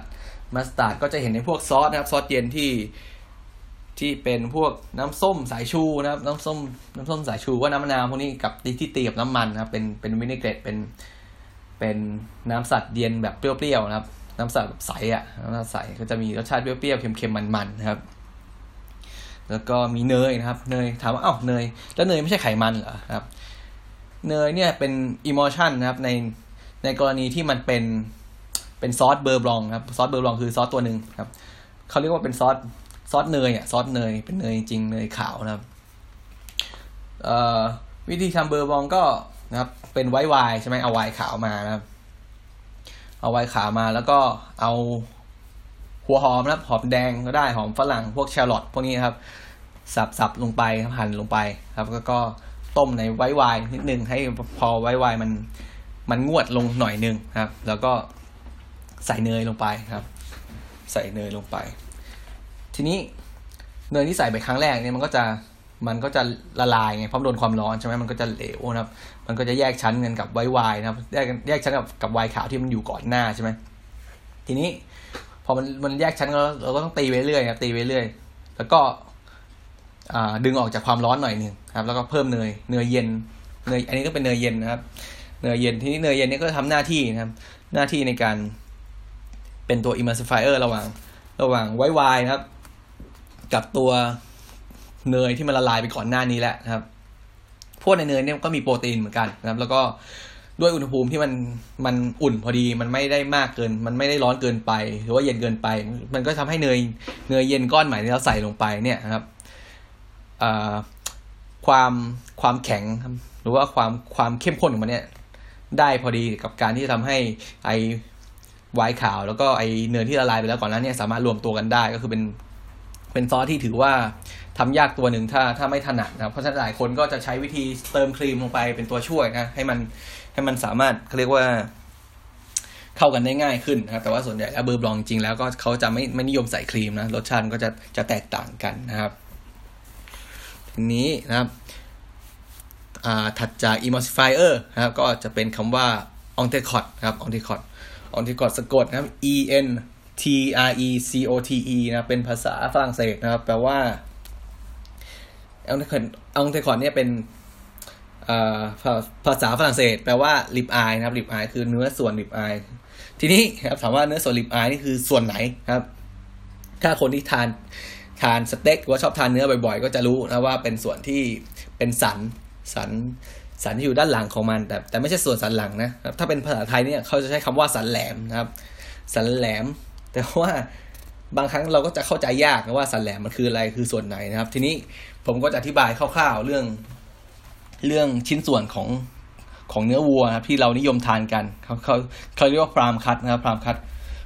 มัสตาร์ดก็จะเห็นในพวกซอสนะครับซอสเย็นที่ ที่เป็นพวกน้ำส้มสายชูนะครับน้ำส้มน้ำส้มสายชูว่าน้ำมะนาวพวกนี้กับที่ตีกับน้ำมันนะครับเป็นเป็น vinaigrette เป็นเป็นน้ำสลัดเย็นแบบเปรี้ยวๆนะครับ น้ำสัตว์แบบใสอะน้ำสัตว์ใสก็จะมีรสชาติเปรี้ยวๆเค็มๆมันๆนะครับ แล้วก็มีเนยนะครับ เนยถามว่าอ้าวเนย แล้วเนยไม่ใช่ไขมันเหรอครับ เนยเนี่ยเป็นอิมอชันนะครับในในกรณีที่มันเป็นเป็นซอส beurre blanc ครับซอส beurre blanc คือซอสตัวหนึ่งครับเขาเรียกว่าเป็นซอส ซอสเนยอะซอสเนยเป็นเนยจริงเนยขาวนะครับวิธีทำเบอร์บองก็นะครับเป็นไวท์ไวใช่ไหมเอาไวน์ขาวมานะครับ เอาไวน์ขาวมาแล้วก็เอาหัวหอมนะครับหอมแดงก็ได้หอมฝรั่งพวกแครอทพวกนี้ครับ สับสับลงไปหั่นลงไปครับแล้วก็ต้มในไวท์ไวน์นิดนึงให้พอไวท์ไวมันมันงวดลงหน่อยนึงครับ แล้วก็ใส่เนยลงไปครับ ใส่เนยลงไป ทีนี้เนยที่ใส่ไปครั้งแรกเนี่ยมันก็จะมันก็จะละลายไงเพราะโดนความร้อนใช่ไหมมันก็จะเหลวนะครับ มันก็จะแยกชั้นกันกับไวท์ไวนะครับ แยกแยกชั้นกับกับไวขาวที่มันอยู่ก่อนหน้าใช่ไหมทีนี้ พอมันมันแยกชั้นก็เราก็ต้องตีไปเรื่อยครับตีไปเรื่อย แล้วก็ดึงออกจากความร้อนหน่อยหนึ่งครับ แล้วก็เพิ่มเนยเนยเย็นเนยอันนี้ก็เป็นเนยเย็นนะครับ เนยเย็นทีนี้เนยเย็นนี่ก็ทำหน้าที่นะครับ หน้าที่ในการเป็นตัว emulsifier ระหว่างระหว่างไวไวนะครับ กับตัวเนยที่มันละลายไปก่อนหน้านี้แล้วนะครับ พวกในเนยเนี่ยก็มีโปรตีนเหมือนกันนะครับ แล้วก็ด้วยอุณหภูมิที่มันมันอุ่นพอดีมันไม่ได้มากเกิน มันไม่ได้ร้อนเกินไป หรือว่าเย็นเกินไป มันก็ทำให้เนยเนยเย็นก้อนใหม่ที่เราใส่ลงไปเนี่ยนะครับความความแข็งหรือว่าความความเข้มข้นของมันเนี่ยได้พอดีกับการที่ทำให้ไอไวน์ขาว แล้วก็ไอเนยที่ละลายไปแล้วก่อนนั้นเนี่ยสามารถรวมตัวกันได้ก็คือเป็น เป็นซอสที่ถือว่าทำยากตัวหนึ่งถ้าถ้าไม่ถนัดนะครับเพราะฉะนั้นหลายคนก็จะใช้วิธีเติมครีมลงไปเป็นตัวช่วยนะให้มันให้มันสามารถเขาเรียกว่าเข้ากันได้ง่ายขึ้นนะครับ แต่ว่าส่วนใหญ่แล้วเบอร์บลองจริงแล้วก็เขาจะไม่ไม่นิยมใส่ครีมนะรสชาติก็จะจะแตกต่างกันนะครับทีนี้นะครับถัดจาก emulsifier นะครับก็จะเป็นคำว่า o n t e c o t นะครับ o n t e c o t o n t e c o t สะกดนะครับ e n t r e c o t e นะเป็นภาษาฝรั่งเศสนะครับ แปลว่า o n t e c o t o n t e c o t เนี่ยเป็นภาษาฝรั่งเศส แปลว่าลิปอายนะครับลิปอายคือเนื้อส่วนลิปอายทีนี้ครับถามว่าเนื้อส่วนลิปอายนี่คือส่วนไหนครับ ถ้าคนที่ทานทานสเต็กหรือว่าชอบทานเนื้อบ่อยๆ ก็จะรู้นะว่าเป็นส่วนที่เป็นสันสันสันที่อยู่ด้านหลังของมัน แต่แต่ไม่ใช่ส่วนสันหลังนะครับถ้าเป็นภาษาไทยเนี่ยเขาจะใช้คำว่าสันแหลมนะครับ สันแหลม แต่ว่าบางครั้งเราก็จะเข้าใจยากนะว่าสันแหลมมันคืออะไรคือส่วนไหนนะครับ ทีนี้ผมก็จะอธิบายคร่าวๆเรื่องเรื่องชิ้นส่วนของของเนื้อวัวนะครับที่เรานิยมทานกันเขาเขาเขาเรียกว่าพรามคัตนะครับพรามคัต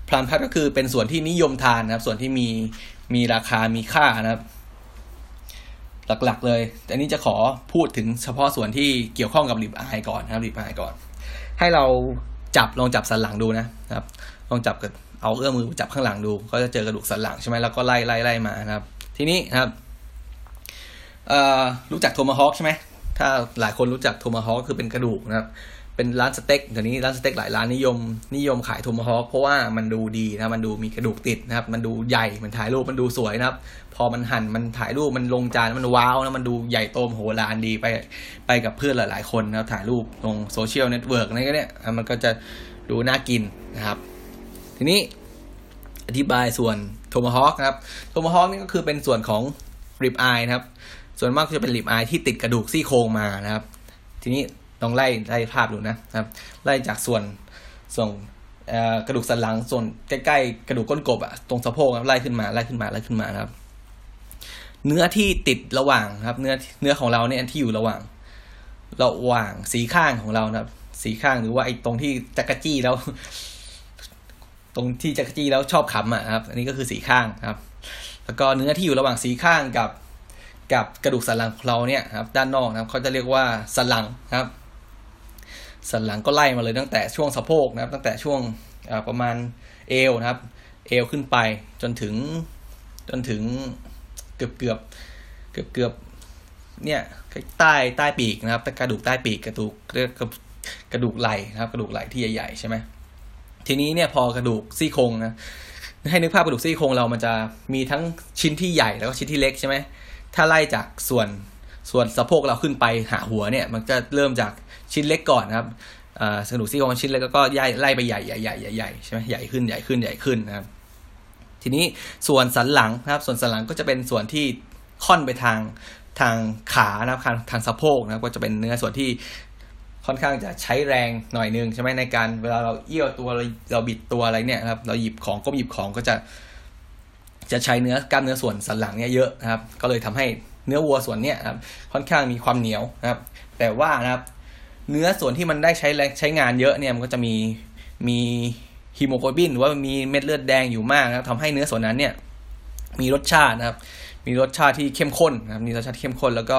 พรามคัตก็คือเป็นส่วนที่นิยมทานนะครับ ส่วนที่มีมีราคามีค่านะครับ หลักๆ เลยอันนี้จะขอพูดถึงเฉพาะส่วนที่เกี่ยวข้องกับ ribeye ก่อนนะครับ ribeye ก่อน ให้เราจับลองจับสันหลังดูนะครับ ลองจับกับ เอาเอื้อมมือจับข้างหลังดู ก็จะเจอกระดูกสันหลังใช่ไหมแล้วก็ไล่ไล่ไล่มานะครับ ทีนี้นะครับรู้จักโทมาฮอคใช่ไหมถ้าหลายคนรู้จักโทมาฮอคคือเป็นกระดูกนะครับ เป็นร้านสเต็กเดี๋ยวนี้ร้านสเต็กหลายร้านนิยม นิยมขายโทมาฮอคเพราะว่ามันดูดีนะมันดูมีกระดูกติดนะครับ มันดูใหญ่มันถ่ายรูปมันดูสวยนะครับ พอมันหั่นมันถ่ายรูปมันลงจานมันว้าวนะมันดูใหญ่โตมโหฬารดีไปไปกับเพื่อนหลาย ๆ คนนะครับถ่ายรูปลง social network อะไรก็เนี่ยมันก็จะดูน่ากินนะครับ ทีนี้อธิบายส่วนโทมาฮอคนะครับโทมาฮอคนี่ก็คือเป็นส่วนของ ribeye นะครับ ส่วนมากจะเป็น ribeye ที่ติดกระดูกซี่โครงมานะครับ ทีนี้ลองไล่ไล่ภาพดูนะครับ ไล่จากส่วนส่วนกระดูกสันหลังส่วนใกล้ๆกระดูกก้นกบอะตรงสะโพกไล่ขึ้นมาไล่ขึ้นมาไล่ขึ้นมานะครับ เนื้อที่ติดระหว่างครับ เนื้อเนื้อของเราเนี่ยที่อยู่ระหว่าง ระหว่างสีข้างของเรานะครับ สีข้างหรือว่าไอ้ตรงที่จักรจี้แล้ว ตรงที่จักรจี้แล้วชอบขำอะครับ อันนี้ก็คือสีข้างครับ แล้วก็เนื้อที่อยู่ระหว่างสีข้างกับกับกระดูกสันหลังของเราเนี่ยครับ ด้านนอกนะครับเขาจะเรียกว่าสันหลังครับ สันหลังก็ไล่มาเลยตั้งแต่ช่วงสะโพกนะครับ ตั้งแต่ช่วงประมาณเอวนะครับ เอวขึ้นไปจนถึงจนถึงเกือบเกือบเกือบเกือบเนี่ยใต้ใต้ปีกนะครับกระดูกใต้ปีกกระดูกเรียกกระดูกไหล่นะครับ กระดูกไหล่ที่ใหญ่ๆใช่ไหม ทีนี้เนี่ยพอกระดูกซี่โครงนะให้นึกภาพกระดูกซี่โครงเรามันจะมีทั้งชิ้นที่ใหญ่แล้วก็ชิ้นที่เล็กใช่ไหมถ้าไล่จากส่วนส่วนสะโพกเราขึ้นไปหาหัวเนี่ย มันจะเริ่มจากชิ้นเล็กก่อนนะครับกระดูกซี่โครงชิ้นเล็กแล้วก็ย่ไล่ไปใหญ่ใหญ่ใหญ่ใหญ่ใช่ไหมใหญ่ขึ้นใหญ่ขึ้นใหญ่ขึ้นนะครับ ทีนี้ส่วนสันหลังนะครับ ส่วนสันหลังก็จะเป็นส่วนที่ค่อนไปทางทางขานะครับทางทางสะโพกนะครับก็จะเป็นเนื้อส่วนที่ ค่อนข้างจะใช้แรงหน่อยนึงใช่ไหมในการเวลาเราเอี้ยวตัวเราเราบิดตัวอะไรเนี่ยครับเราหยิบของก้มหยิบของก็จะ จะใช้เนื้อกล้ามเนื้อส่วนสันหลังเนี่ยเยอะนะครับ ก็เลยทำให้เนื้อวัวส่วนเนี้ยครับค่อนข้างมีความเหนียวนะครับ แต่ว่านะครับ เนื้อส่วนที่มันได้ใช้แรงใช้งานเยอะเนี่ยมันก็จะมีมีฮีโมโกลบินหรือว่ามีเม็ดเลือดแดงอยู่มากนะครับทำให้เนื้อส่วนนั้นเนี่ย มีรสชาตินะครับ มีรสชาติที่เข้มข้นนะครับมีรสชาติเข้มข้นแล้วก็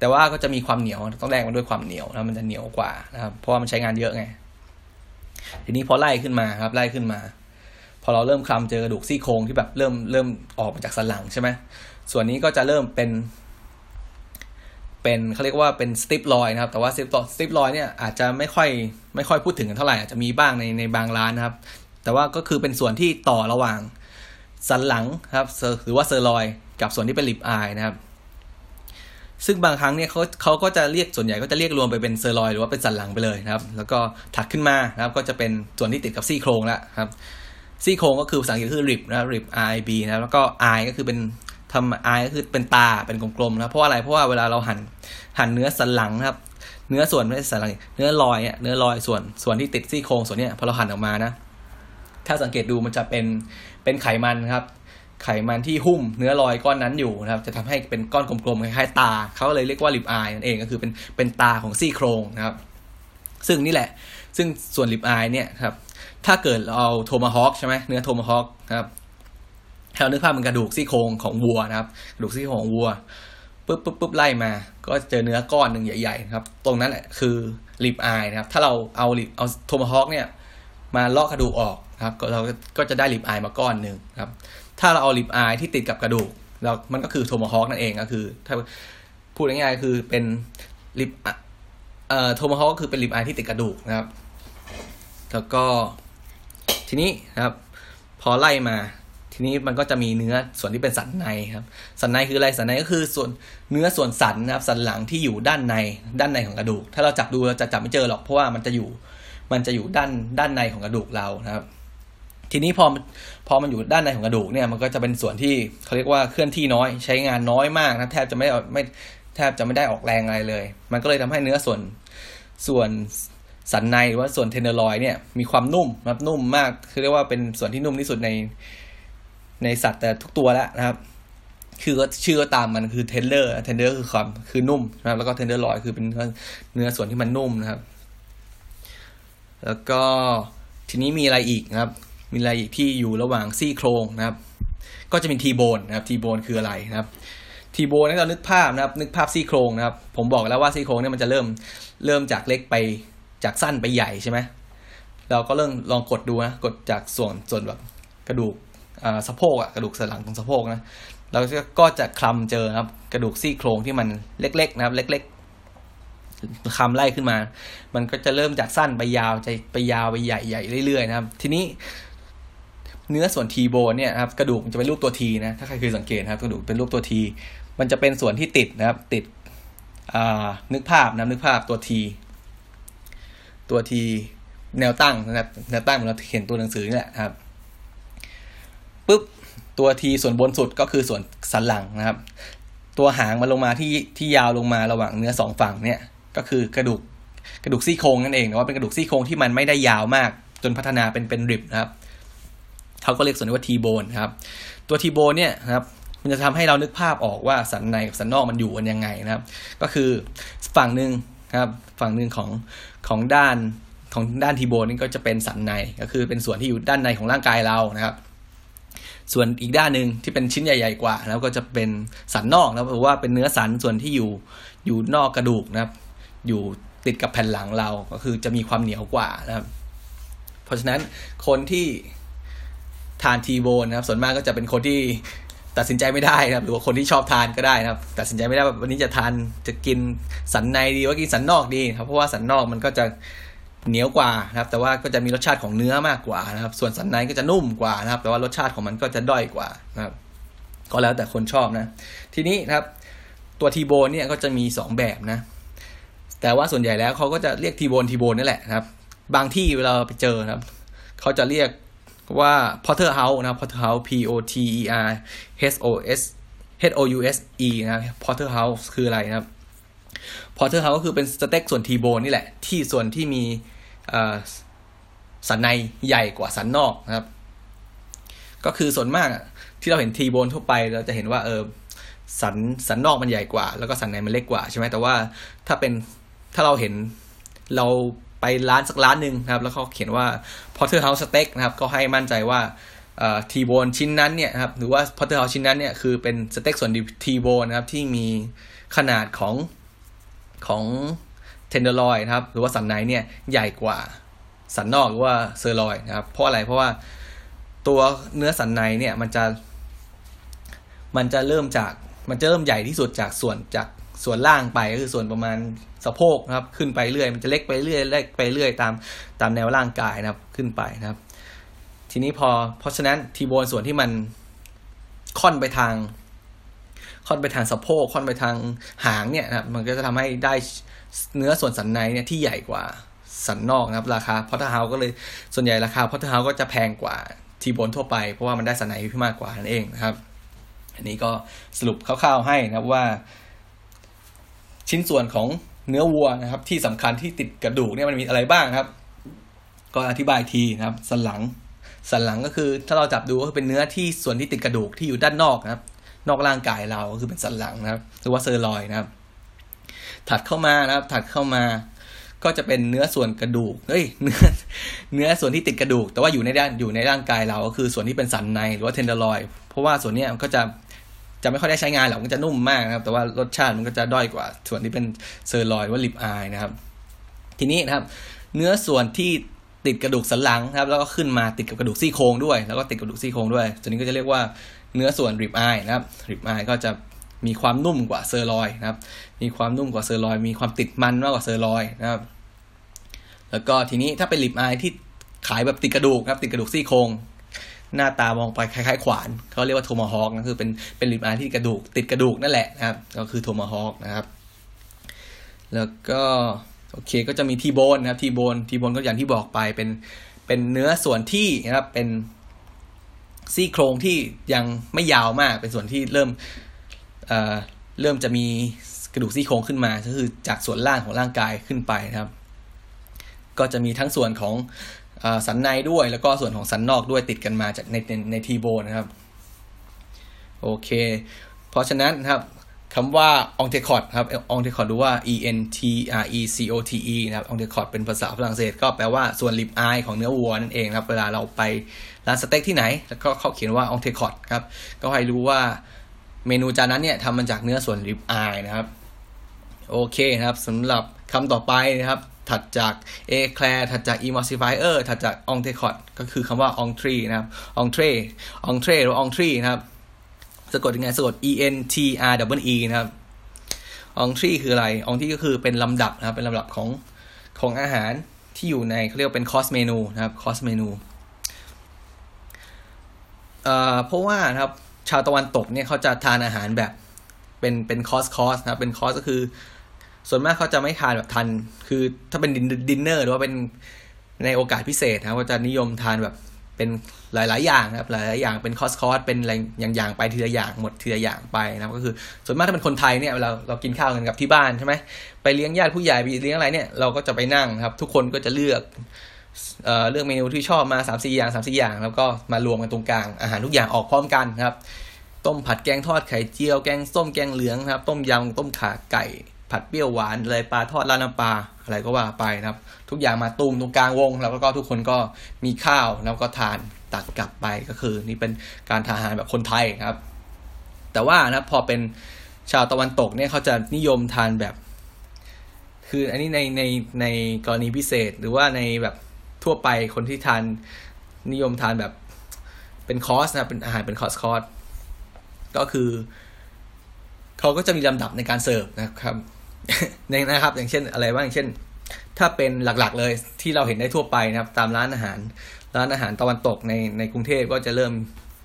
แต่ว่าก็จะมีความเหนียวต้องแลกมาด้วยความเหนียวนะมันจะเหนียวกว่านะครับ เพราะว่ามันใช้งานเยอะไง ทีนี้พอไล่ขึ้นมาครับ ไล่ขึ้นมา พอเราเริ่มคลำเจอกระดูกซี่โครงที่แบบเริ่มเริ่มออกมาจากสันหลังใช่ไหมส่วนนี้ก็จะเริ่มเป็น เป็นเขาเรียกว่าเป็นสติปลอยนะครับ แต่ว่าสติปสติปลอยเนี่ยอาจจะไม่ค่อยไม่ค่อยพูดถึงกันเท่าไหร่อาจจะมีบ้างในในบางร้านนะครับ แต่ว่าก็คือเป็นส่วนที่ต่อระหว่างสันหลังครับหรือว่าเซอร์ลอย กับส่วนที่เป็นลิปอายนะครับ ซึ่งบางครั้งเนี่ยเขาเขาก็จะเรียกส่วนใหญ่ก็จะเรียกรวมไปเป็นเซอร์ลอยหรือว่าเป็นสันหลังไปเลยนะครับ แล้วก็ถักขึ้นมานะครับ ก็จะเป็นส่วนที่ติดกับซี่โครงแล้วครับซี่โครงก็คือภาษาอังกฤษคือริบนะริบ R I B นะแล้วก็ I ก็คือเป็นทำ I ก็คือเป็นตาเป็นกลมๆนะเพราะอะไรเพราะว่าเวลาเราหั่นหั่นเนื้อสันหลังนะครับ เนื้อส่วนไม่ใช่สันหลังเนื้อลอยเนี่ยเนื้อลอยส่วนส่วนที่ติดซี่โครงส่วนเนี้ยพอเราหั่นออกมานะ ถ้าสังเกตดูมันจะเป็นเป็นไขมันครับ ไขมันที่หุ้มเนื้อรอยก้อนนั้นอยู่นะครับ จะทำให้เป็นก้อนกลมๆคล้ายๆตา เขาเลยเรียกว่าลิปอายนั่นเองก็คือเป็นเป็นตาของซี่โครงนะครับ ซึ่งนี่แหละ ซึ่งส่วน ribeye เนี่ยครับ ถ้าเกิดเราเอาโทมาฮอคใช่ไหมเนื้อโทมาฮอคครับเรานึกภาพเป็นกระดูกซี่โครงของวัวนะครับ กระดูกซี่โครงของวัวปุ๊บปุ๊บปุ๊บไล่มา ก็เจอเนื้อก้อนหนึ่งใหญ่ๆครับ ตรงนั้นแหละคือ ribeye นะครับ ถ้าเราเอา rib เอาโทมาฮอคเนี่ย มาลอกกระดูกออกครับ เราก็จะได้ ribeye มาก้อนหนึ่งครับ ถ้าเราเอา ribeye ที่ติดกับกระดูกเรามันก็คือโทมฮอคนั่นเองก็คือ ถ้าพูดง่ายๆคือเป็นลิปเอ่อโทมฮอคก็คือเป็นลิปอายที่ติดกระดูกนะครับ แล้วก็ทีนี้นะครับ พอไล่มา ทีนี้มันก็จะมีเนื้อส่วนที่เป็นสันในครับ สันในคืออะไรสันในก็คือส่วนเนื้อส่วนสันนะครับ สันหลังที่อยู่ด้านในด้านในของกระดูก ถ้าเราจับดูเราจะจับไม่เจอหรอกเพราะว่ามันจะอยู่ มันจะอยู่ด้านด้านในของกระดูกเรานะครับ ทีนี้พอพอมันอยู่ด้านในของกระดูกเนี่ยมันก็จะเป็นส่วนที่เขาเรียกว่าเคลื่อนที่น้อยใช้งานน้อยมากนะแทบจะไม่ไม่แทบจะไม่ได้ออกแรงอะไรเลย มันก็เลยทำให้เนื้อส่วนส่วนสันในหรือว่าส่วน tenderloin เนี่ยมีความนุ่มนะนุ่มมากคือเรียกว่าเป็นส่วนที่นุ่มที่สุดในในสัตว์แต่ทุกตัวแล้วนะครับ คือก็ชื่อก็ตามมันคือ tender tender คือความคือนุ่มนะครับแล้วก็ tenderloin คือเป็นเนื้อส่วนที่มันนุ่มนะครับ แล้วก็ทีนี้มีอะไรอีกนะครับ มีอะไรอีกที่อยู่ระหว่างซี่โครงนะครับ ก็จะมีทีโบนนะครับทีโบนคืออะไรนะครับทีโบนให้เรานึกภาพนะครับ นึกภาพซี่โครงนะครับ ผมบอกแล้วว่าซี่โครงเนี่ยมันจะเริ่มเริ่มจากเล็กไปจากสั้นไปใหญ่ใช่ไหมเราก็เริ่มลองกดดูนะกดจากส่วนส่วนแบบกระดูกสะโพกอะกระดูกสันหลังตรงสะโพกนะเราก็จะคลำเจอครับ กระดูกซี่โครงที่มันเล็กๆนะครับ เล็กๆคลำไล่ขึ้นมา มันก็จะเริ่มจากสั้นไปยาวจไปยาวไปใหญ่ๆเรื่อยๆนะครับ ทีนี้ เนื้อส่วนทีโบนเนี่ยครับกระดูกมันจะเป็นรูปตัวทีนะถ้าใครเคยสังเกตครับกระดูกเป็นรูปตัวทีมันจะเป็นส่วนที่ติดนะครับ ติดนึกภาพนะนึกภาพตัวทีตัวทีแนวตั้งนะครับแนวตั้งเหมือนเราเห็นตัวหนังสือนี่แหละครับปุ๊บตัวทีส่วนบนสุดก็คือส่วนสันหลังนะครับ ตัวหางมันลงมาที่ที่ยาวลงมาระหว่างเนื้อสองฝั่งเนี่ย ก็คือกระดูกกระดูกซี่โครงนั่นเองแต่ว่าเป็นกระดูกซี่โครงที่มันไม่ได้ยาวมาก จนพัฒนาเป็นเป็นริบนะครับ เขาก็เรียกส่วนนี้ว่าทีโบนครับ ตัวทีโบนเนี่ยครับมันจะทำให้เรานึกภาพออกว่าสันในกับสันนอกมันอยู่กันยังไงนะครับ ก็คือฝั่งหนึ่งครับฝั่งหนึ่งของของด้านของด้านทีโบนนี่ก็จะเป็นสันในก็คือเป็นส่วนที่อยู่ด้านในของร่างกายเรานะครับ ส่วนอีกด้านหนึ่งที่เป็นชิ้นใหญ่ ๆ กว่า แล้วก็จะเป็นสันนอกนะเพราะว่าเป็นเนื้อสันส่วนที่อยู่อยู่นอกกระดูกนะครับ อยู่ติดกับแผ่นหลังเราก็คือจะมีความเหนียวกว่านะครับ เพราะฉะนั้นคนที่ ทานทีโบนนะครับ ส่วนมากก็จะเป็นคนที่ตัดสินใจไม่ได้นะครับ หรือว่าคนที่ชอบทานก็ได้นะครับ ตัดสินใจไม่ได้ว่าวันนี้จะทานจะกินสันในดีว่ากินสันนอกดีครับเพราะว่าสันนอกมันก็จะเหนียวกว่านะครับ แต่ว่าก็จะมีรสชาติของเนื้อมากกว่านะครับ ส่วนสันในก็จะนุ่มกว่านะครับ แต่ว่ารสชาติของมันก็จะด้อยกว่านะครับ ก็แล้วแต่คนชอบนะ ทีนี้ครับ ตัวทีโบนเนี่ยก็จะมีสองแบบนะ แต่ว่าส่วนใหญ่แล้วเขาก็จะเรียกทีโบนทีโบนนี่แหละนะครับ บางที่เวลาไปเจอนะครับเขาจะเรียก ว่า Potter House นะครับ Potter House P O T E R H O S H O U S E นะครับ Potter House คืออะไรนะครับ Potter House ก็คือเป็นสเต็กส่วนทีโบนนี่แหละ ที่ส่วนที่มีสันในใหญ่กว่าสันนอกนะครับ ก็คือส่วนมากที่เราเห็นทีโบนทั่วไปเราจะเห็นว่าเออสันสันนอกมันใหญ่กว่า แล้วก็สันในมันเล็กกว่าใช่ไหมแต่ว่าถ้าเป็นถ้าเราเห็นเรา ไปร้านสักร้านหนึ่งนะครับ แล้วเขาเขียนว่า Potter House Steak นะครับ ก็ให้มั่นใจว่าทีโบนชิ้นนั้นเนี่ยครับหรือว่า Potter House ชิ้นนั้นเนี่ยคือเป็นสเต็กส่วนทีโบนนะครับที่มีขนาดของของ tenderloin นะครับ หรือว่าสันในเนี่ยใหญ่กว่าสันนอกหรือว่าเซอร์ลอยนะครับ เพราะอะไรเพราะว่าตัวเนื้อสันในเนี่ยมันจะ มันจะเริ่มจากมันจะเริ่มใหญ่ที่สุดจากส่วนจาก ส่วนล่างไปก็คือส่วนประมาณสะโพกนะครับ ขึ้นไปเรื่อย มันจะเล็กไปเรื่อยเล็กไปเรื่อยตามตามแนวร่างกายนะครับขึ้นไปนะครับ ทีนี้พอเพราะฉะนั้นทีโบนส่วนที่มันค่อนไปทางค่อนไปทางสะโพกค่อนไปทางหางเนี่ยนะครับมันก็จะทำให้ได้เนื้อส่วนสันในเนี่ยที่ใหญ่กว่าสันนอกนะครับ ราคาพอทเฮาก็เลยส่วนใหญ่ราคาพอทเฮาก็จะแพงกว่าทีโบนทั่วไป เพราะว่ามันได้สันในที่มากกว่านั่นเองนะครับ อันนี้ก็สรุปคร่าวๆให้นะครับว่า ชิ้นส่วนของเนื้อวัวนะครับ ที่สำคัญที่ติดกระดูกเนี่ยมันมีอะไรบ้างครับ ก็อธิบายทีนะครับ สันหลัง สันหลังก็คือถ้าเราจับดูก็เป็นเนื้อที่ส่วนที่ติดกระดูกที่อยู่ด้านนอกนะครับ นอกร่างกายเราก็คือเป็นสันหลังนะครับ หรือว่าเซอร์ลอยนะครับ ถัดเข้ามานะครับ ถัดเข้ามาก็จะเป็นเนื้อส่วนกระดูก เฮ้ย เนื้อ เนื้อส่วนที่ติดกระดูก แต่ว่าอยู่ในด้านอยู่ในร่างกายเรา ก็คือส่วนที่เป็นสันในหรือว่า tenderloin เพราะว่าส่วนนี้มันก็จะ จะไม่ค่อยได้ใช้งานหรอกมันจะนุ่มมากนะครับ แต่ว่ารสชาติมันก็จะด้อยกว่า ส่วนที่เป็นเซอร์ลอยว่า ribeye นะครับ ทีนี้นะครับ เนื้อส่วนที่ติดกระดูกสันหลังนะครับ แล้วก็ขึ้นมาติดกับกระดูกซี่โครงด้วย แล้วก็ติดกระดูกซี่โครงด้วยตัวนี้ก็จะเรียกว่าเนื้อส่วน ribeye นะครับ ribeye ก็จะมีความนุ่มกว่าเซอร์ลอยนะครับ มีความนุ่มกว่าเซอร์ลอย มีความติดมันมากกว่าเซอร์ลอยนะครับ แล้วก็ทีนี้ถ้าเป็น ribeye ที่ขายแบบติดกระดูกครับ ติดกระดูกซี่โครง หน้าตามองไปคล้ายๆขวานเขาเรียกว่าโทมาฮอกนะคือเป็นเป็น ribeye ที่กระดูกติดกระดูกนั่นแหละนะครับ ก็คือโทมาฮอกนะครับ แล้วก็โอเคก็จะมีทีโบนนะครับ T-bone T-bone ก็อย่างที่บอกไปเป็นเป็นเนื้อส่วนที่นะครับเป็นซี่โครงที่ยังไม่ยาวมาก เป็นส่วนที่เริ่มเอ่อเริ่มจะมีกระดูกซี่โครงขึ้นมา ก็คือจากส่วนล่างของร่างกายขึ้นไปนะครับ ก็จะมีทั้งส่วนของ สันในด้วย แล้วก็ส่วนของสันนอกด้วยติดกันมาจากในในในทีโบนะครับ โอเค เพราะฉะนั้นนะครับคำว่า entrecôte ครับ entrecôte ดูว่า e n t r e c o t e นะครับ entrecôte เป็นภาษาฝรั่งเศส ก็แปลว่าส่วน ribeye ของเนื้อวัวนั่นเองครับ เวลาเราไปร้านสเต็กที่ไหน แล้วก็เขาเขียนว่า entrecôte ครับ ก็ให้รู้ว่าเมนูจานนั้นเนี่ยทำมาจากเนื้อส่วน ribeye นะครับ โอเคนะครับสำหรับคำต่อไปนะครับ ถัดจาก a c l a i r ถัดจาก emulsifier ถัดจาก o n t e c o t ก็คือคำว่า entrée นะครับ entrée entrée หรือ entrée นะครับสะกดยังไงสะกด e n t r e e นะครับ entrée คืออะไร entrée ก็คือเป็นลำดับนะครับ เป็นลำดับของของอาหารที่อยู่ในเขาเรียกว่าเป็น course menu นะครับ course menu เอ่อเพราะว่านะครับชาวตะวันตกเนี่ยเขาจะทานอาหารแบบเป็นเป็น course course นะครับเป็นคอสก็คือ ส่วนมากเขาจะไม่ทานแบบทันคือถ้าเป็นดินเนอร์หรือว่าเป็นในโอกาสพิเศษนะครับก็จะนิยมทานแบบเป็นหลาย ๆ อย่างนะครับหลาย ๆ อย่างเป็นคอสคอสเป็นอะไรอย่างๆไปทีละอย่างหมดทีละอย่างไปนะครับก็คือส่วนมากถ้าเป็นคนไทยเนี่ยเราเรากินข้าวกันกับที่บ้านใช่ไหมไปเลี้ยงญาติผู้ใหญ่ไปเลี้ยงอะไรเนี่ยเราก็จะไปนั่งครับ ทุกคนก็จะเลือกเอ่อเลือกเมนูที่ชอบมาสามสี่อย่างสามสี่อย่าง แล้วก็มารวมกันตรงกลางอาหารทุกอย่างออกพร้อมกันครับ ต้มผัดแกงทอดไข่เจียวแกงส้มแกงเหลืองครับ ต้มยำต้มขาไก่ ผัดเปรี้ยวหวานเลยปลาทอดราดน้ำปลาอะไรก็ว่าไปนะครับ ทุกอย่างมาตุ้มตรงกลางวง แล้วก็ทุกคนก็มีข้าวแล้วก็ทานตักกลับไปก็คือ นี่เป็นการทานอาหารแบบคนไทยครับ แต่ว่านะพอเป็นชาวตะวันตกเนี่ยเขาจะนิยมทานแบบ คืออันนี้ในในในกรณีพิเศษหรือว่าในแบบทั่วไปคนที่ทานนิยมทานแบบเป็นคอร์สนะเป็นอาหารเป็น course course ก็คือเขาก็จะมีลำดับในการเสิร์ฟนะครับ นนะครับ อย่างเช่นอะไรบ้างอย่างเช่น ถ้าเป็นหลักๆเลยที่เราเห็นได้ทั่วไปนะครับ ตามร้านอาหาร ร้านอาหารตะวันตกในในกรุงเทพก็จะเริ่ม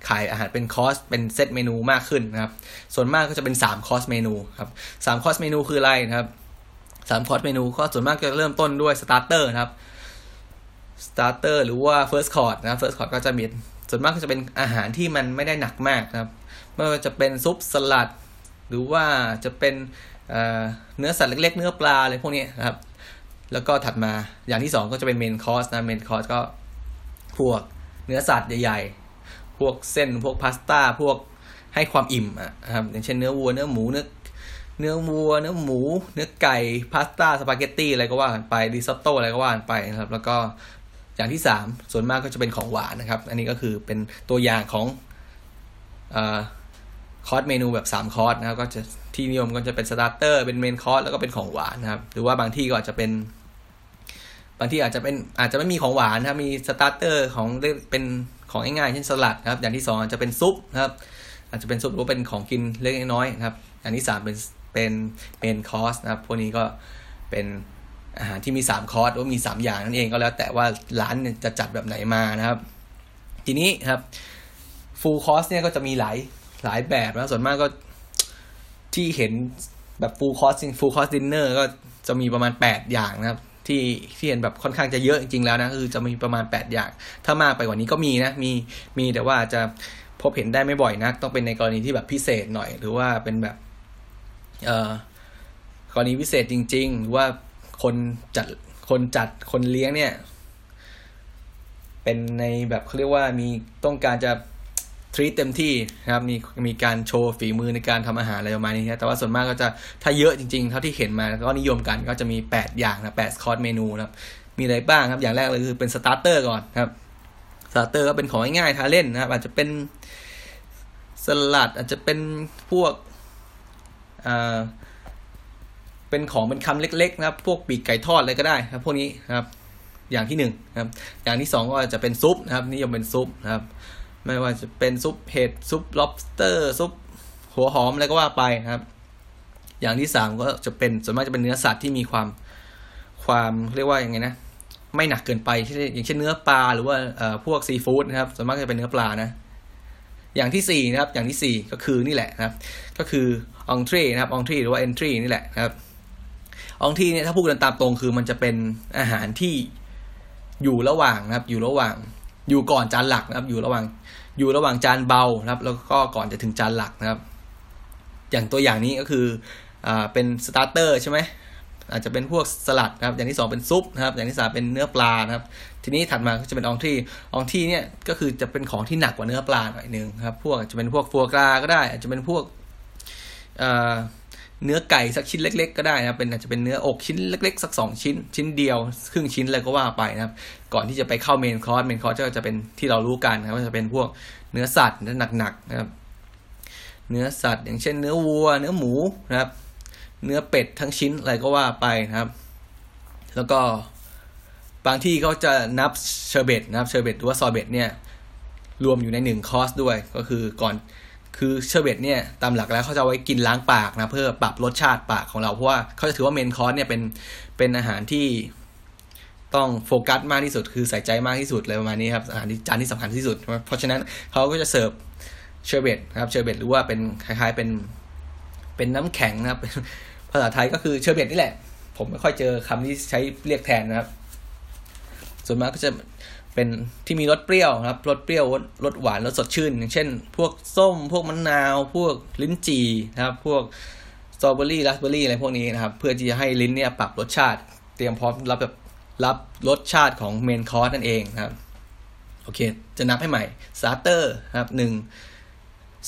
ขายอาหารเป็นคอสเป็น set menu มากขึ้นนะครับ ส่วนมากก็จะเป็น3 course menu ครับสาม course menu คืออะไรนะครับสาม course menu ก็ส่วนมากจะเริ่มต้นด้วย starter นะครับ starter หรือว่า first course นะ first course ก็จะมีส่วนมากก็จะเป็นอาหารที่มันไม่ได้หนักมากนะครับไม่ว่าจะเป็นซุปสลัด หรือว่าจะเป็น เนื้อสัตว์เล็ก ๆ เนื้อปลาอะไรพวกนี้นะครับ แล้วก็ถัดมาอย่างที่สองก็จะเป็น main course นะ main course ก็พวกเนื้อสัตว์ใหญ่ๆ พวกเส้นพวกพาสต้าพวกให้ความอิ่มนะครับอย่างเช่นเนื้อวัวเนื้อหมูเนื้อเนื้อวัวเนื้อหมู เนื้อไก่พาสต้าสปาเกตตี้อะไรก็ว่ากันไปริซอตโต้อะไรก็ว่ากันไปนะครับ แล้วก็อย่างที่สามส่วนมากก็จะเป็นของหวานนะครับ อันนี้ก็คือเป็นตัวอย่างของเอ่อ course menu แบบ 3 คอร์สนะครับก็จะ ที่นิยมก็จะเป็น starter เป็น main course แล้วก็เป็นของหวานนะครับ หรือว่าบางที่ก็อาจจะเป็น บางที่อาจจะเป็นอาจจะไม่มีของหวานนะครับมี starter ของเป็นของง่ายๆเช่นสลัดนะครับ อย่างที่สองอาจจะเป็นซุปนะครับ อาจจะเป็นซุปหรือเป็นของกินเล็กน้อยนะครับ อย่างที่สามเป็นเป็น main course นะครับพวกนี้ก็เป็นอาหารที่มีสามคอร์สหรือมีสามอย่างนั่นเองก็แล้วแต่ว่าร้านจะจัดแบบไหนมานะครับ ทีนี้ครับ full course เนี่ยก็จะมีหลายหลายแบบนะส่วนมากก็ ที่เห็นแบบ full course full course dinner ก็จะมีประมาณแปดอย่างนะครับ ที่ที่เห็นแบบค่อนข้างจะเยอะจริงๆแล้วนะคือจะมีประมาณแปดอย่าง ถ้ามากไปกว่านี้ก็มีนะมีมีแต่ว่าจะพบเห็นได้ไม่บ่อยนะต้องเป็นในกรณีที่แบบพิเศษหน่อย หรือว่าเป็นแบบ เอ่อกรณีพิเศษจริง ๆ หรือว่าคนจัดคนจัดคนเลี้ยงเนี่ย เป็นในแบบเขาเรียกว่ามีต้องการจะ treat เต็มที่นะครับมีมีการโชว์ฝีมือในการทำอาหารอะไรประมาณนี้นะแต่ว่าส่วนมากก็จะถ้าเยอะจริงๆ เท่าที่เห็นมาก็นิยมกันก็จะมี 8 อย่างนะแปด course menu นะครับมีอะไรบ้างครับอย่างแรกเลยคือเป็น starter ก่อนครับ starter ก็เป็นของง่ายๆทานเล่นนะครับอาจจะเป็นสลัดอาจจะเป็นพวกอ่าเป็นของเป็นคำเล็กๆ นะครับ พวกปีกไก่ทอดอะไรก็ได้ครับ พวกนี้นะครับ อย่างที่หนึ่งนะครับ อย่างที่สองก็จะเป็นซุปนะครับ นิยมเป็นซุปนะครับ ไม่ว่าจะเป็นซุปเห็ดซุป lobster ซุปหัวหอมอะไรก็ว่าไปครับ อย่างที่สามก็จะเป็นส่วนมากจะเป็นเนื้อสัตว์ที่มีความความเรียกว่าอย่างไงนะ ไม่หนักเกินไปเช่นอย่างเช่นเนื้อปลาหรือว่าเอ่อพวกซีฟู้ดนะครับส่วนมากจะเป็นเนื้อปลานะ อย่างที่สี่นะครับ อย่างที่สี่ก็คือนี่แหละนะครับ ก็คือองทรีนะครับองทรีหรือว่าเอนทรีนี่แหละนะครับองทรีเนี่ยถ้าพูดกันตามตรงคือมันจะเป็นอาหารที่อยู่ระหว่างนะครับ อยู่ระหว่าง อยู่ก่อนจานหลักนะครับ อยู่ระหว่างอยู่ระหว่างจานเบานะครับ แล้วก็ก่อนจะถึงจานหลักนะครับ อย่างตัวอย่างนี้ก็คืออ่าเป็นสตาร์เตอร์ใช่ไหมอาจจะเป็นพวกสลัดนะครับ อย่างที่สองเป็นซุปนะครับ อย่างที่สามเป็นเนื้อปลานะครับ ทีนี้ถัดมาก็จะเป็นองที่องที่เนี่ยก็คือจะเป็นของที่หนักกว่าเนื้อปลาหน่อยนึงครับ พวกจะเป็นพวกฟัวกราก็ได้ อาจจะเป็นพวกเนื้อไก่สักชิ้นเล็ก ๆ ก็ได้นะเป็นอาจจะเป็นเนื้ออกชิ้นเล็ก ๆ สักสองชิ้นชิ้นเดียว ครึ่งชิ้นอะไรก็ว่าไปนะครับก่อนที่จะไปเข้า main course main course ก็จะเป็นที่เรารู้กันนะครับจะเป็นพวกเนื้อสัตว์เนื้อหนักๆนะครับ เนื้อสัตว์ อย่างเช่น เนื้อวัว เนื้อหมูนะครับ เนื้อเป็ดทั้งชิ้นอะไรก็ว่าไปนะครับ แล้วก็บางที่เขาจะนับเชอร์เบตนะครับเชอร์เบตหรือว่าซอเบตเนี่ยรวมอยู่ในหนึ่งคอร์สด้วยก็คือก่อนคือเชอร์เบตเนี่ยตามหลักแล้วเขาจะไว้กินล้างปากนะเพื่อปรับรสชาติปากของเราเพราะว่าเขาจะถือว่า main course เนี่ยเป็นเป็นอาหารที่ ต้องโฟกัสมากที่สุด คือใส่ใจมากที่สุดเลยประมาณนี้ครับอาหารจานที่สำคัญที่สุด เพราะฉะนั้นเขาก็จะเสิร์ฟเชอร์เบตนะครับเชอร์เบตหรือว่าเป็นคล้ายๆเป็นเป็นน้ำแข็งนะครับภาษาไทยก็คือเชอร์เบตนี่แหละ ผมไม่ค่อยเจอคำที่ใช้เรียกแทนนะครับ ส่วนมากก็จะเป็นที่มีรสเปรี้ยวครับรสเปรี้ยวรสหวานรสสดชื่น อย่างเช่น พวกส้ม พวกมะนาว พวกลิ้นจี่นะครับ พวกสตรอเบอรี่ราสเบอรี่อะไรพวกนี้นะครับ เพื่อที่จะให้ลิ้นเนี่ยปรับรสชาติ เตรียมพร้อมรับแบบ รับรสชาติของ main course นั่นเองนะครับ โอเค จะนับให้ใหม่starter นะครับหนึ่ง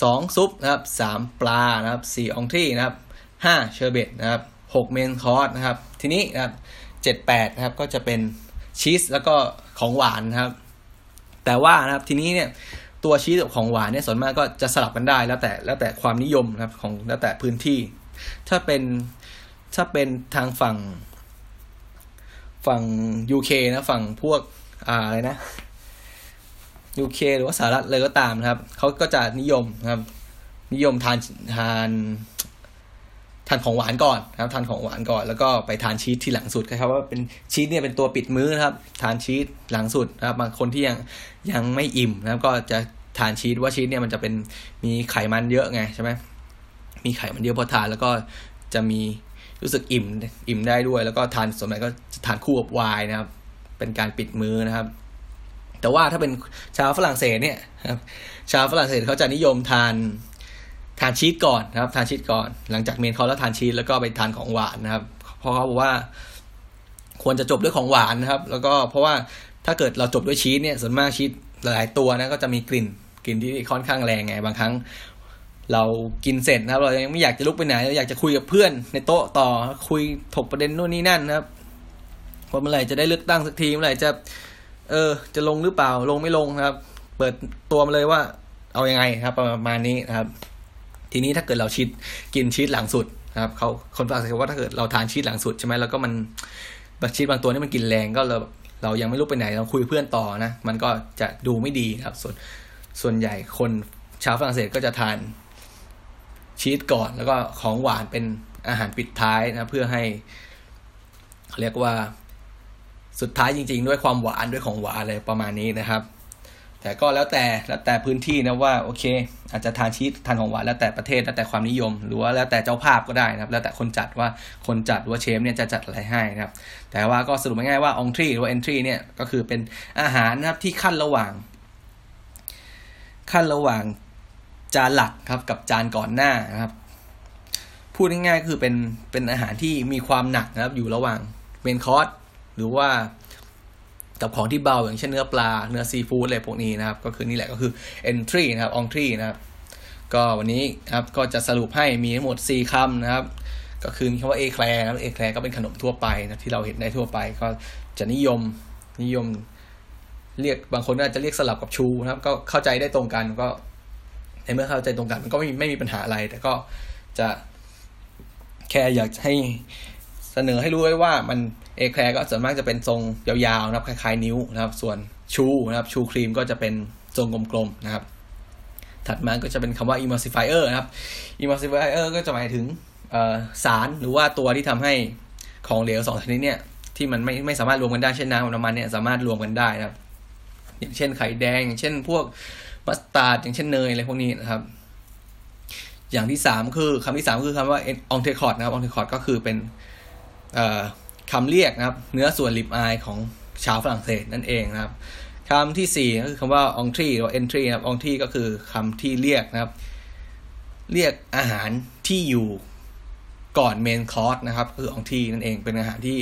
สองซุปนะครับสามปลานะครับสี่ entrée นะครับห้าเชอร์เบตนะครับหก main course นะครับ ทีนี้นะครับเจ็ดแปดนะครับก็จะเป็นชีสแล้วก็ของหวานนะครับ แต่ว่านะครับทีนี้เนี่ยตัวชีสกับของหวานเนี่ยส่วนมากก็จะสลับกันได้แล้วแต่แล้วแต่ความนิยมนะครับของแล้วแต่พื้นที่ ถ้าเป็นถ้าเป็นทางฝั่ง ฝั่ง UK นะฝั่งพวกอ่าอะไรนะ UK หรือว่าสหรัฐเลยก็ตามนะครับเขาก็จะนิยมนะครับ นิยมทานทานทานของหวานก่อนนะครับทานของหวานก่อน แล้วก็ไปทานชีสที่หลังสุดครับว่าเป็นชีสเนี่ยเป็นตัวปิดมื้อนะครับ ทานชีสหลังสุดนะครับบางคนที่ยังยังไม่อิ่มนะครับ ก็จะทานชีสว่าชีสเนี่ยมันจะเป็นมีไขมันเยอะไงใช่ไหมมีไขมันเยอะพอทานแล้วก็จะมี รู้สึกอิ่มอิ่มได้ด้วย แล้วก็ทานส่วนใหญ่ก็จะทานคู่กับไวน์นะครับ เป็นการปิดมือนะครับ แต่ว่าถ้าเป็นชาวฝรั่งเศสเนี่ยครับชาวฝรั่งเศสเขาจะนิยมทานทานชีสก่อนนะครับ ทานชีสก่อน หลังจากเมนคอร์สแล้วทานชีสแล้วก็ไปทานของหวานนะครับ เพราะเขาบอกว่า ควรจะจบด้วยของหวานนะครับ แล้วก็เพราะว่าถ้าเกิดเราจบด้วยชีสเนี่ยส่วนมากชีสหลายตัวนะก็จะมีกลิ่นกลิ่นที่ค่อนข้างแรงไงบางครั้ง เรากินเสร็จนะครับ เรายังไม่อยากจะลุกไปไหนเราอยากจะคุยกับเพื่อนในโต๊ะต่อคุยถกประเด็นนู่นนี่นั่นนะครับว่าเมื่อไหร่จะได้เลือกตั้งสักทีเมื่อไหร่จะ เออ จะลงหรือเปล่าลงไม่ลงนะครับ เปิดตัวมาเลยว่า เอาอยัางไงครับ ประมาณนี้นะครับ ทีนี้ถ้าเกิดเราชีสกินชีสหลังสุดนะครับเขาคนฝรั่งเศสว่าถ้าเกิดเราทานชีสหลังสุดใช่ไหมแล้วก็มันบางชีสบางตัวนี่มันกินแรงก็เราเรายังไม่รู้ไปไหนเราคุยเพื่อนต่อนะ มันก็จะดูไม่ดีครับ ส่วนส่วนใหญ่คนชาวฝรั่งเศสก็จะทาน ชีสก่อน แล้วก็ของหวานเป็นอาหารปิดท้ายนะ เพื่อให้เรียกว่าสุดท้ายจริง ๆ ด้วยความหวานด้วยของหวานอะไรประมาณนี้นะครับ แต่ก็แล้วแต่แล้วแต่พื้นที่นะว่าโอเค อาจจะทานชีสทานของหวานแล้วแต่ประเทศแล้วแต่ความนิยม หรือว่าแล้วแต่เจ้าภาพก็ได้นะครับ แล้วแต่คนจัดว่าคนจัดว่าเชฟเนี่ยจะจัดอะไรให้นะครับ แต่ว่าก็สรุปง่ายๆว่าองทรีหรือว่าเอนทรีเนี่ยก็คือเป็นอาหารนะครับที่ขั้นระหว่าง ขั้นระหว่าง จานหลักครับกับจานก่อนหน้านะครับ พูดง่ายๆคือเป็นเป็นอาหารที่มีความหนักนะครับ อยู่ระหว่างเมนคอร์สหรือว่ากับของที่เบาอย่างเช่นเนื้อปลาเนื้อซีฟู้ดอะไรพวกนี้นะครับ ก็คือนี่แหละก็คือ entry นะครับ entry นะครับ ก็วันนี้ครับก็จะสรุปให้มีทั้งหมด 4คำนะครับ ก็คือมีคำว่าเอแคลร์เอแคลร์ก็เป็นขนมทั่วไปนะที่เราเห็นได้ทั่วไป ก็จะนิยมนิยม เรียกบางคนอาจจะเรียกสลับกับชูนะครับ ก็เข้าใจได้ตรงกันก็ ในเมื่อเข้าใจตรงกันมันก็ไม่ไม่มีปัญหาอะไร แต่ก็จะแค่อยากให้เสนอให้รู้ไว้ว่ามันเอแคลก็ส่วนมากจะเป็นทรงยาวๆนะครับคล้ายๆนิ้วนะครับ ส่วนชูนะครับชูครีมก็จะเป็นทรงกลมๆนะครับ ถัดมาก็จะเป็นคำว่า emulsifier นะครับ emulsifier ก็จะหมายถึงสารหรือว่าตัวที่ทำให้ของเหลวสองชนิดเนี่ยที่มันไม่ไม่สามารถรวมกันได้เช่นน้ำกับน้ำมันเนี่ยสามารถรวมกันได้นะครับอย่างเช่นไข่แดงอย่างเช่นพวก มัสตาร์ดอย่างเช่นเนยอะไรพวกนี้นะครับ อย่างที่สามคือคำที่สามคือคำว่า entrecôte นะครับ entrecôte ก็คือเป็นคำเรียกนะครับ เนื้อส่วน ribeye ของชาวฝรั่งเศสนั่นเองนะครับคำที่สี่ก็คือคำว่า entry หรือ entry นะครับ entry ก็คือคำที่เรียกนะครับ เรียกอาหารที่อยู่ก่อน main course นะครับ คือ entry นั่นเองเป็นอาหารที่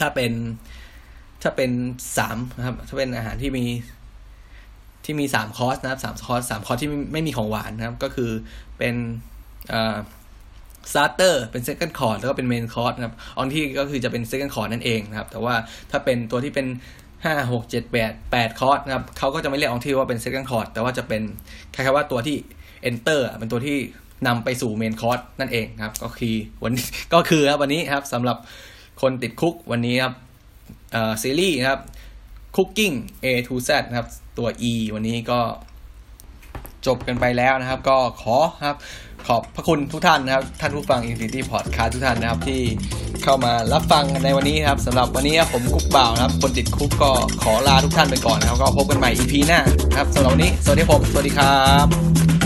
ถ้าเป็นถ้าเป็นสามนะครับ ถ้าเป็นอาหารที่มี ที่มีสามคอร์สนะครับสามคอร์สสามคอร์สที่ไม่มีของหวานนะครับ ก็คือเป็น starter เป็น second course แล้วก็เป็น main course นะครับ entrée ก็คือจะเป็น second course นั่นเองนะครับ แต่ว่าถ้าเป็นตัวที่เป็นห้าหกเจ็ดแปดแปดคอร์สนะครับเขาก็จะไม่เรียก entrée ว่าเป็น second course แต่ว่าจะเป็นคล้ายๆว่าตัวที่ enter เป็นตัวที่นำไปสู่ main course นั่นเองครับ ก็คือวันก็คือครับวันนี้ครับสำหรับคนติด Cook วันนี้ครับซีรีส์นะครับ Cooking A to Z นะครับ ตัว E วันนี้ก็จบกันไปแล้วนะครับ ก็ขอครับ ขอบพระคุณทุกท่านนะครับ ท่านผู้ฟัง Infinity Podcast ทุกท่านนะครับที่เข้ามารับฟังในวันนี้ครับสำหรับวันนี้ผมคุกบ่าวนะครับ คนติดคุกก็ขอลาทุกท่านไปก่อนนะครับ ก็พบกันใหม่ EP หน้าครับสำหรับวันนี้ สวัสดีผม สวัสดีครับ